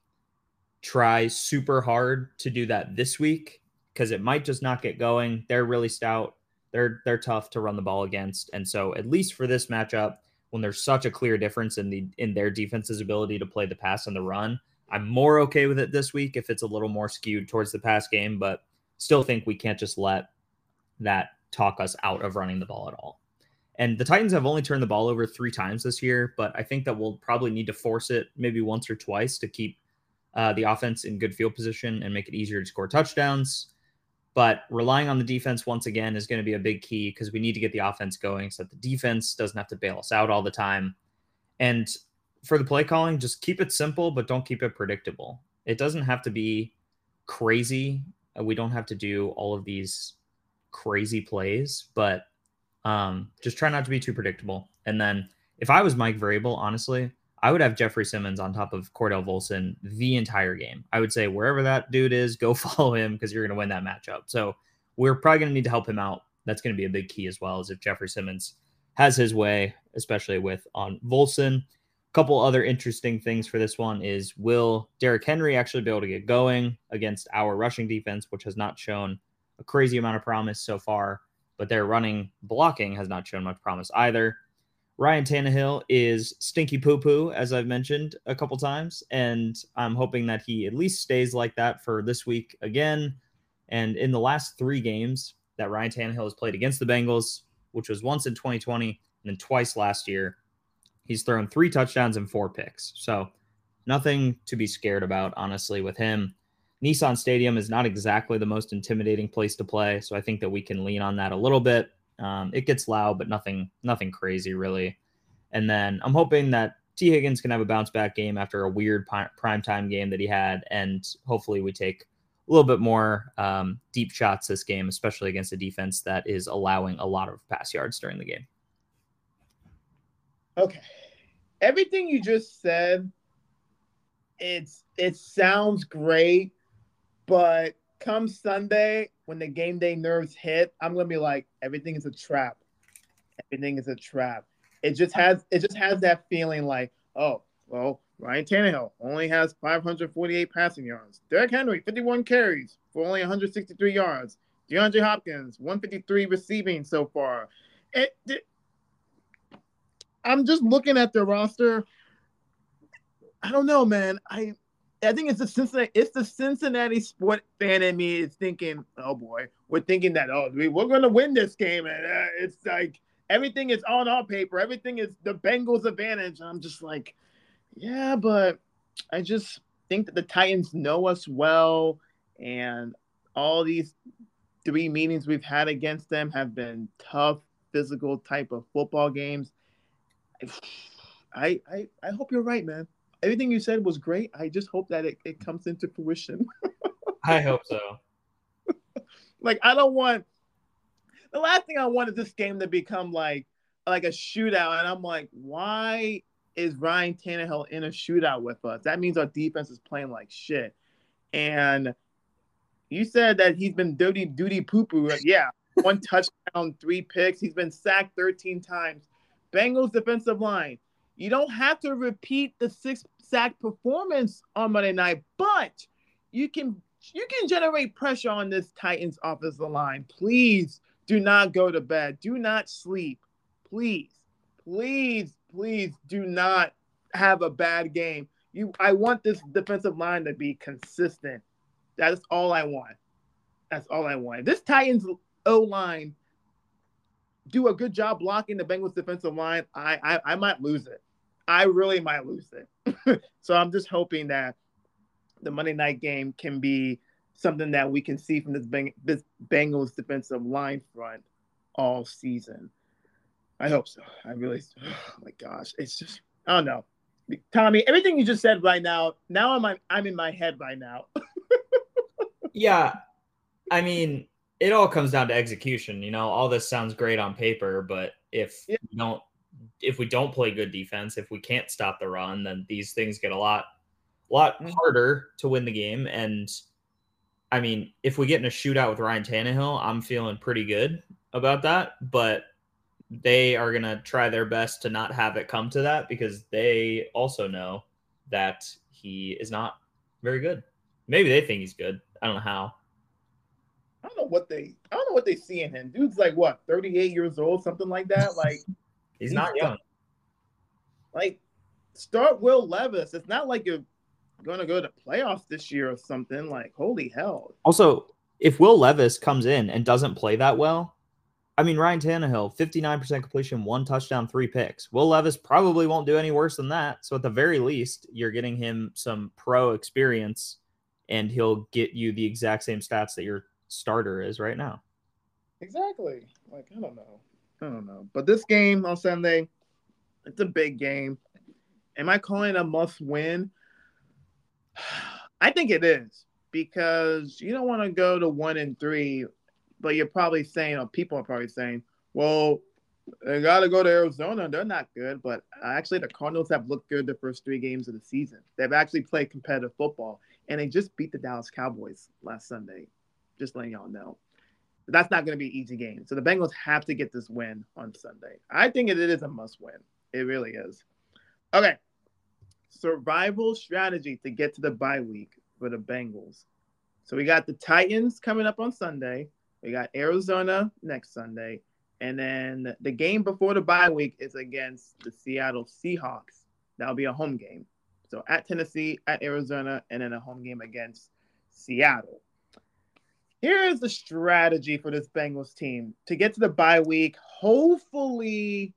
try super hard to do that this week because it might just not get going. They're really stout. They're they're tough to run the ball against, and so at least for this matchup, when there's such a clear difference in the in their defense's ability to play the pass and the run, I'm more okay with it this week if it's a little more skewed towards the pass game, but still think we can't just let that talk us out of running the ball at all. And the Titans have only turned the ball over three times this year, but I think that we'll probably need to force it maybe once or twice to keep uh, the offense in good field position and make it easier to score touchdowns. But relying on the defense once again is going to be a big key because we need to get the offense going so that the defense doesn't have to bail us out all the time. And for the play calling, just keep it simple, but don't keep it predictable. It doesn't have to be crazy. Uh, we don't have to do all of these crazy plays, but um, just try not to be too predictable. And then if I was Mike Vrabel, honestly, I would have Jeffrey Simmons on top of Cordell Volson the entire game. I would say wherever that dude is, go follow him because you're going to win that matchup. So we're probably going to need to help him out. That's going to be a big key as well as if Jeffrey Simmons has his way, especially with on Volson. A couple other interesting things for this one is will Derrick Henry actually be able to get going against our rushing defense, which has not shown a crazy amount of promise so far, but their running blocking has not shown much promise either. Ryan Tannehill is stinky poo poo, as I've mentioned a couple times, and I'm hoping that he at least stays like that for this week again. And in the last three games that Ryan Tannehill has played against the Bengals, which was once in 2020 and then twice last year, he's thrown three touchdowns and four picks. So nothing to be scared about, honestly, with him. Nissan Stadium is not exactly the most intimidating place to play, so I think that we can lean on that a little bit. Um, it gets loud, but nothing nothing crazy really. And then I'm hoping that Tee Higgins can have a bounce back game after a weird prime time game that he had, and hopefully we take a little bit more um, deep shots this game, especially against a defense that is allowing a lot of pass yards during the game. Okay, everything you just said, it's it sounds great, but come Sunday when the game day nerves hit, I'm gonna be like, everything is a trap. Everything is a trap. It just has it just has that feeling like, oh, well, Ryan Tannehill only has 548 passing yards. Derrick Henry, 51 carries for only 163 yards. DeAndre Hopkins, 153 receiving so far. It, it, I'm just looking at the roster. I don't know, man. I I think it's the Cincinnati, it's the Cincinnati sport fan in me is thinking, oh boy, we're thinking that oh we, we're going to win this game, and uh, it's like everything is on our paper, everything is the Bengals' advantage. And I'm just like, yeah, but I just think that the Titans know us well, and all these three meetings we've had against them have been tough, physical type of football games. I I, I hope you're right, man everything you said was great. I just hope that it, it comes into fruition. I hope so. like I don't want the last thing I want is this game to become like like a shootout, and I'm like, why is Ryan Tannehill in a shootout with us? That means our defense is playing like shit. And you said that he's been dirty duty poo poo. Yeah, one touchdown, three picks. He's been sacked 13 times. Bengals defensive line you don't have to repeat the six sack performance on Monday night, but you can you can generate pressure on this Titans offensive line. Please do not go to bed. Do not sleep. Please, please, please do not have a bad game. You I want this defensive line to be consistent. That's all I want. That's all I want. This Titans O line do a good job blocking the Bengals defensive line. I I, I might lose it. I really might lose it. so I'm just hoping that the Monday night game can be something that we can see from this, Beng- this Bengals defensive line front all season. I hope so. I really, oh my gosh, it's just I don't know, Tommy. Everything you just said right now, now I'm I'm in my head right now. yeah, I mean, it all comes down to execution. You know, all this sounds great on paper, but if yeah. you don't if we don't play good defense, if we can't stop the run, then these things get a lot, lot mm-hmm. harder to win the game. And I mean, if we get in a shootout with Ryan Tannehill, I'm feeling pretty good about that. But they are gonna try their best to not have it come to that because they also know that he is not very good. Maybe they think he's good. I don't know how. I don't know what they I don't know what they see in him. Dude's like what, 38 years old, something like that. Like He's, not young. Like, start Will Levis. It's not like you're going to go to playoffs this year or something. Like, holy hell. Also, if Will Levis comes in and doesn't play that well, I mean, Ryan Tannehill, 59% completion, one touchdown, three picks. Will Levis probably won't do any worse than that. So, at the very least, you're getting him some pro experience and he'll get you the exact same stats that your starter is right now. Exactly. Like, I don't know. I don't know. But this game on Sunday, it's a big game. Am I calling a must win? I think it is because you don't want to go to one and three, but you're probably saying, or people are probably saying, well, they got to go to Arizona. They're not good, but actually, the Cardinals have looked good the first three games of the season. They've actually played competitive football, and they just beat the Dallas Cowboys last Sunday. Just letting y'all know. But that's not going to be an easy game. So the Bengals have to get this win on Sunday. I think it is a must win. It really is. Okay. Survival strategy to get to the bye week for the Bengals. So we got the Titans coming up on Sunday. We got Arizona next Sunday. And then the game before the bye week is against the Seattle Seahawks. That'll be a home game. So at Tennessee, at Arizona, and then a home game against Seattle. Here is the strategy for this Bengals team to get to the bye week, hopefully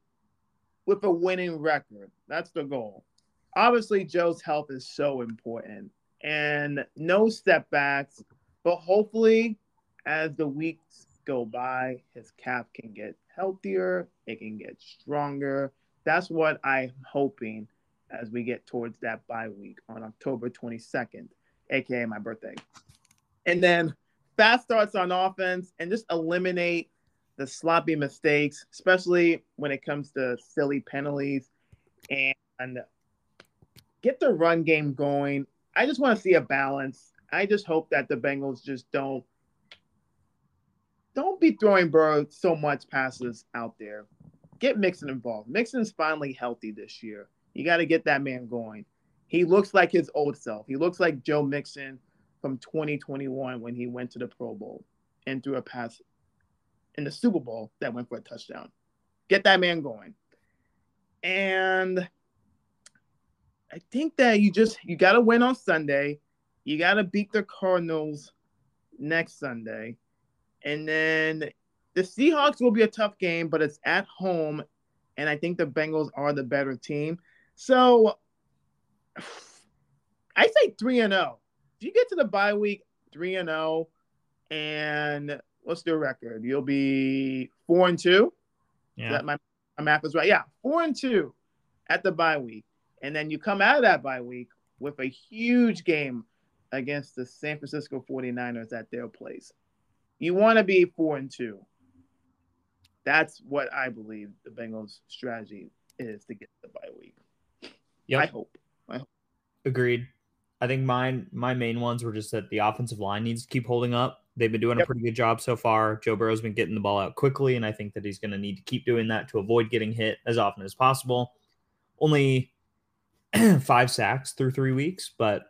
with a winning record. That's the goal. Obviously, Joe's health is so important and no setbacks, but hopefully, as the weeks go by, his calf can get healthier, it can get stronger. That's what I'm hoping as we get towards that bye week on October 22nd, aka my birthday. And then fast starts on offense and just eliminate the sloppy mistakes, especially when it comes to silly penalties, and get the run game going. I just want to see a balance. I just hope that the Bengals just don't don't be throwing Burrow so much passes out there. Get Mixon involved. Mixon's finally healthy this year. You got to get that man going. He looks like his old self. He looks like Joe Mixon from 2021 when he went to the Pro Bowl and threw a pass in the Super Bowl that went for a touchdown. Get that man going. And I think that you just you got to win on Sunday. You got to beat the Cardinals next Sunday. And then the Seahawks will be a tough game, but it's at home and I think the Bengals are the better team. So I say 3 and 0. If you get to the bye week 3 and 0 and what's the record? You'll be 4 and 2. Yeah. That my, my math is right. Yeah, 4 and 2 at the bye week. And then you come out of that bye week with a huge game against the San Francisco 49ers at their place. You want to be 4 and 2. That's what I believe the Bengals strategy is to get the bye week. Yeah. I hope. I hope. Agreed. I think mine my main ones were just that the offensive line needs to keep holding up. They've been doing yep. a pretty good job so far. Joe Burrow's been getting the ball out quickly, and I think that he's going to need to keep doing that to avoid getting hit as often as possible. Only five sacks through three weeks, but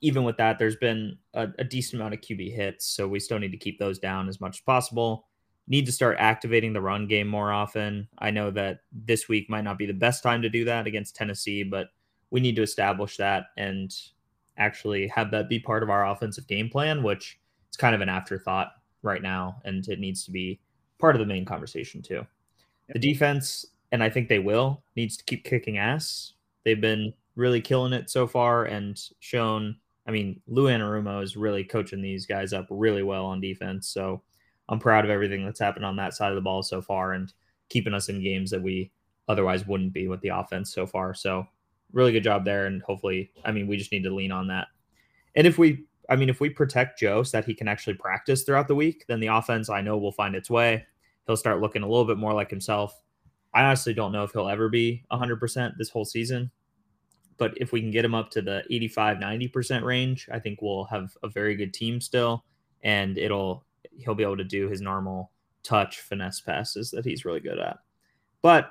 even with that, there's been a, a, decent amount of QB hits, so we still need to keep those down as much as possible. Need to start activating the run game more often. I know that this week might not be the best time to do that against Tennessee, but we need to establish that and actually have that be part of our offensive game plan, which is kind of an afterthought right now, and it needs to be part of the main conversation too. Yep. The defense, and I think they will, needs to keep kicking ass. They've been really killing it so far and shown. I mean, Lou Anarumo is really coaching these guys up really well on defense. So I'm proud of everything that's happened on that side of the ball so far and keeping us in games that we otherwise wouldn't be with the offense so far. So really good job there. And hopefully, I mean, we just need to lean on that. And if we, I mean, if we protect Joe so that he can actually practice throughout the week, then the offense I know will find its way. He'll start looking a little bit more like himself. I honestly don't know if he'll ever be 100% this whole season. But if we can get him up to the 85, 90% range, I think we'll have a very good team still. And it'll, he'll be able to do his normal touch finesse passes that he's really good at. But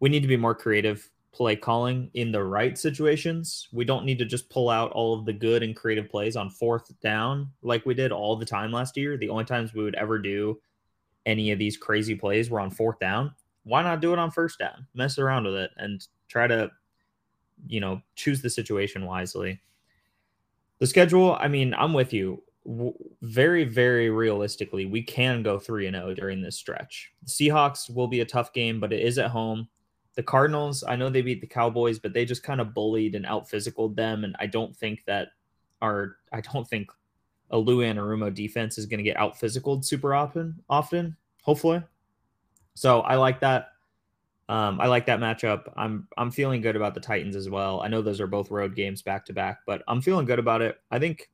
we need to be more creative play calling in the right situations. We don't need to just pull out all of the good and creative plays on fourth down like we did all the time last year. The only times we would ever do any of these crazy plays were on fourth down. Why not do it on first down? Mess around with it and try to, you know, choose the situation wisely. The schedule, I mean, I'm with you. Very, very realistically, we can go 3 and 0 during this stretch. The Seahawks will be a tough game, but it is at home the Cardinals, I know they beat the Cowboys, but they just kind of bullied and out physicaled them. And I don't think that our I don't think a Lou Anarumo defense is going to get out physicaled super often, often, hopefully. So I like that. Um, I like that matchup. I'm I'm feeling good about the Titans as well. I know those are both road games back to back, but I'm feeling good about it. I think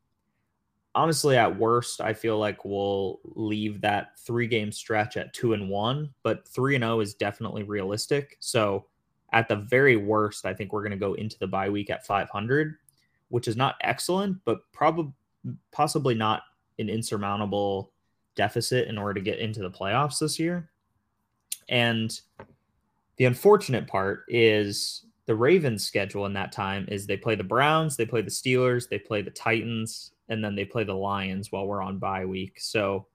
honestly, at worst, I feel like we'll leave that three game stretch at two and one, but three and zero oh is definitely realistic. So at the very worst, I think we're going to go into the bye week at 500, which is not excellent, but probably possibly not an insurmountable deficit in order to get into the playoffs this year. And the unfortunate part is the Ravens schedule in that time is they play the Browns, they play the Steelers, they play the Titans, and then they play the Lions while we're on bye week. So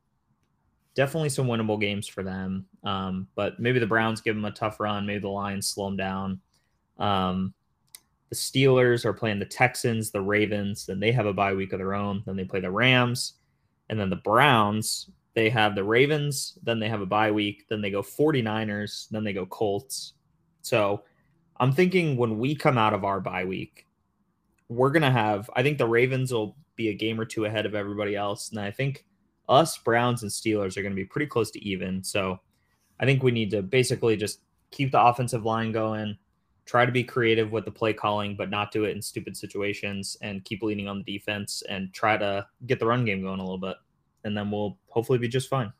definitely some winnable games for them. Um, but maybe the Browns give them a tough run. Maybe the Lions slow them down. Um, the Steelers are playing the Texans, the Ravens, then they have a bye week of their own. Then they play the Rams, and then the Browns. They have the Ravens, then they have a bye week, then they go 49ers, then they go Colts. So I'm thinking when we come out of our bye week, we're going to have, I think the Ravens will be a game or two ahead of everybody else. And I think us, Browns, and Steelers are going to be pretty close to even. So I think we need to basically just keep the offensive line going, try to be creative with the play calling, but not do it in stupid situations, and keep leaning on the defense and try to get the run game going a little bit. And then we'll hopefully be just fine.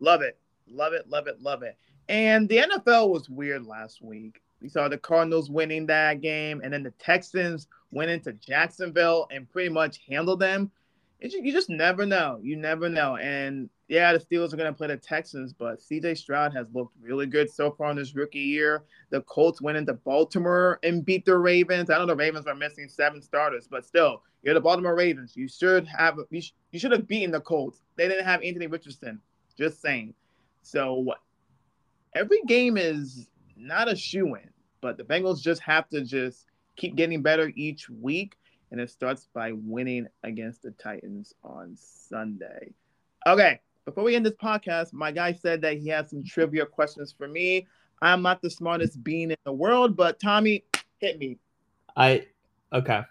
Love it. Love it. Love it. Love it. And the NFL was weird last week. We saw the Cardinals winning that game, and then the Texans went into Jacksonville and pretty much handled them. It's, you just never know. You never know. And yeah, the Steelers are going to play the Texans, but CJ Stroud has looked really good so far in this rookie year. The Colts went into Baltimore and beat the Ravens. I know the Ravens are missing seven starters, but still, you're the Baltimore Ravens. You should have you, sh- you should have beaten the Colts. They didn't have Anthony Richardson. Just saying. So every game is not a shoe in, but the Bengals just have to just keep getting better each week, and it starts by winning against the Titans on Sunday. Okay, before we end this podcast, my guy said that he has some trivia questions for me. I'm not the smartest being in the world, but Tommy, hit me. I okay.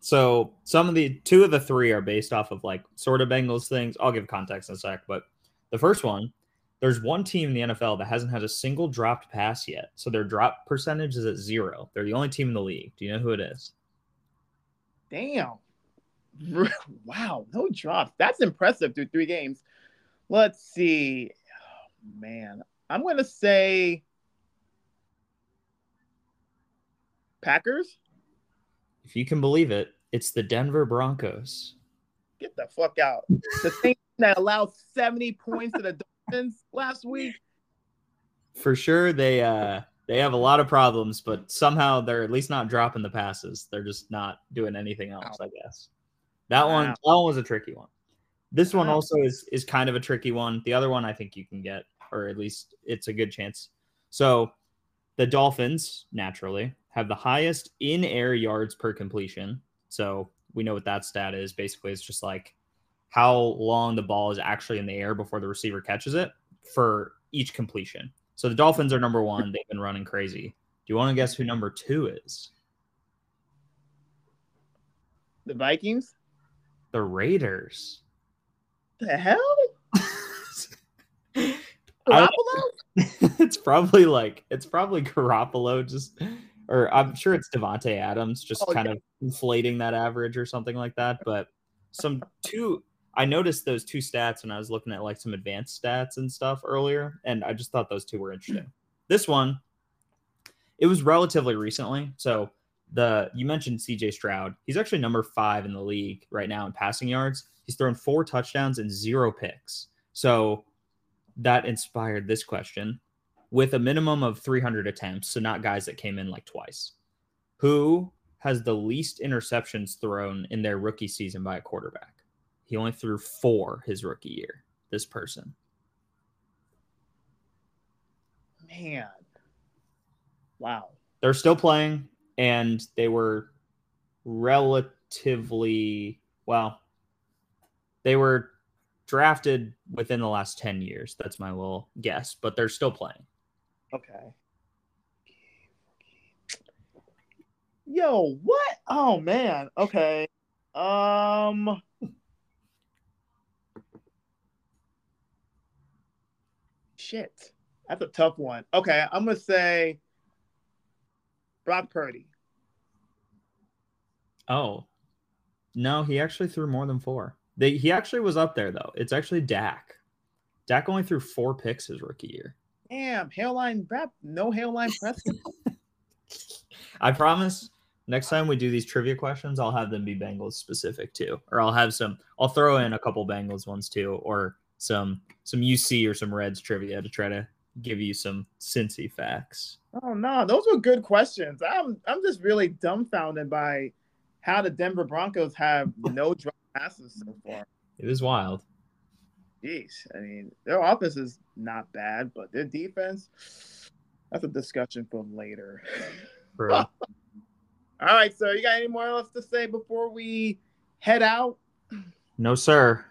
So some of the two of the three are based off of like sort of Bengals things. I'll give context in a sec, but the first one, there's one team in the NFL that hasn't had a single dropped pass yet. So their drop percentage is at zero. They're the only team in the league. Do you know who it is? Damn. Wow, no drops. That's impressive through three games. Let's see. Oh, man, I'm going to say Packers. If you can believe it, it's the Denver Broncos. Get the fuck out. The thing that allowed 70 points to the last week. For sure, they uh they have a lot of problems, but somehow they're at least not dropping the passes. They're just not doing anything else, wow. I guess. That wow. one, that one was a tricky one. This one also is is kind of a tricky one. The other one I think you can get, or at least it's a good chance. So the Dolphins naturally have the highest in air yards per completion. So we know what that stat is. Basically, it's just like how long the ball is actually in the air before the receiver catches it for each completion. So the Dolphins are number one. They've been running crazy. Do you want to guess who number two is? The Vikings? The Raiders the hell? Garoppolo? it's probably like it's probably Garoppolo just or I'm sure it's Davante Adams just oh, kind yeah. of inflating that average or something like that. But some two I noticed those two stats when I was looking at like some advanced stats and stuff earlier, and I just thought those two were interesting. This one, it was relatively recently. So the you mentioned CJ Stroud. He's actually number five in the league right now in passing yards. He's thrown four touchdowns and zero picks. So that inspired this question with a minimum of 300 attempts. So not guys that came in like twice. Who has the least interceptions thrown in their rookie season by a quarterback? He only threw four his rookie year. This person. Man. Wow. They're still playing and they were relatively well they were drafted within the last 10 years that's my little guess but they're still playing okay yo what oh man okay um shit that's a tough one okay i'm gonna say Brock Purdy. Oh, no, he actually threw more than four. They, he actually was up there though. It's actually Dak. Dak only threw four picks his rookie year. Damn, hairline rap, no hairline pressing. I promise. Next time we do these trivia questions, I'll have them be Bengals specific too, or I'll have some. I'll throw in a couple Bengals ones too, or some some UC or some Reds trivia to try to give you some Cincy facts. Oh no, those were good questions. I'm I'm just really dumbfounded by how the Denver Broncos have no drop passes so far. It is wild. Jeez, I mean their offense is not bad, but their defense that's a discussion for later. All right, so you got any more else to say before we head out? No, sir.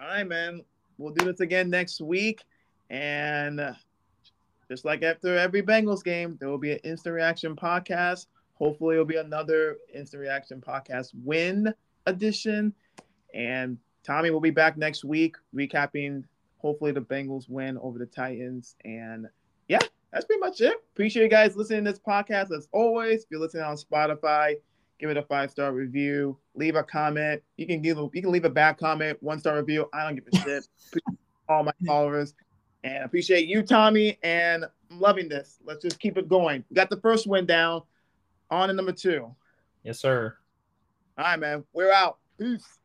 All right, man. We'll do this again next week. And just like after every Bengals game, there will be an instant reaction podcast. Hopefully, it'll be another instant reaction podcast win edition. And Tommy will be back next week recapping hopefully the Bengals win over the Titans. And yeah, that's pretty much it. Appreciate you guys listening to this podcast as always. If you're listening on Spotify, give it a five star review, leave a comment. You can give you can leave a bad comment, one star review. I don't give a shit. all my followers. And appreciate you, Tommy, and I'm loving this. Let's just keep it going. We got the first win down. On to number two. Yes, sir. All right, man. We're out. Peace.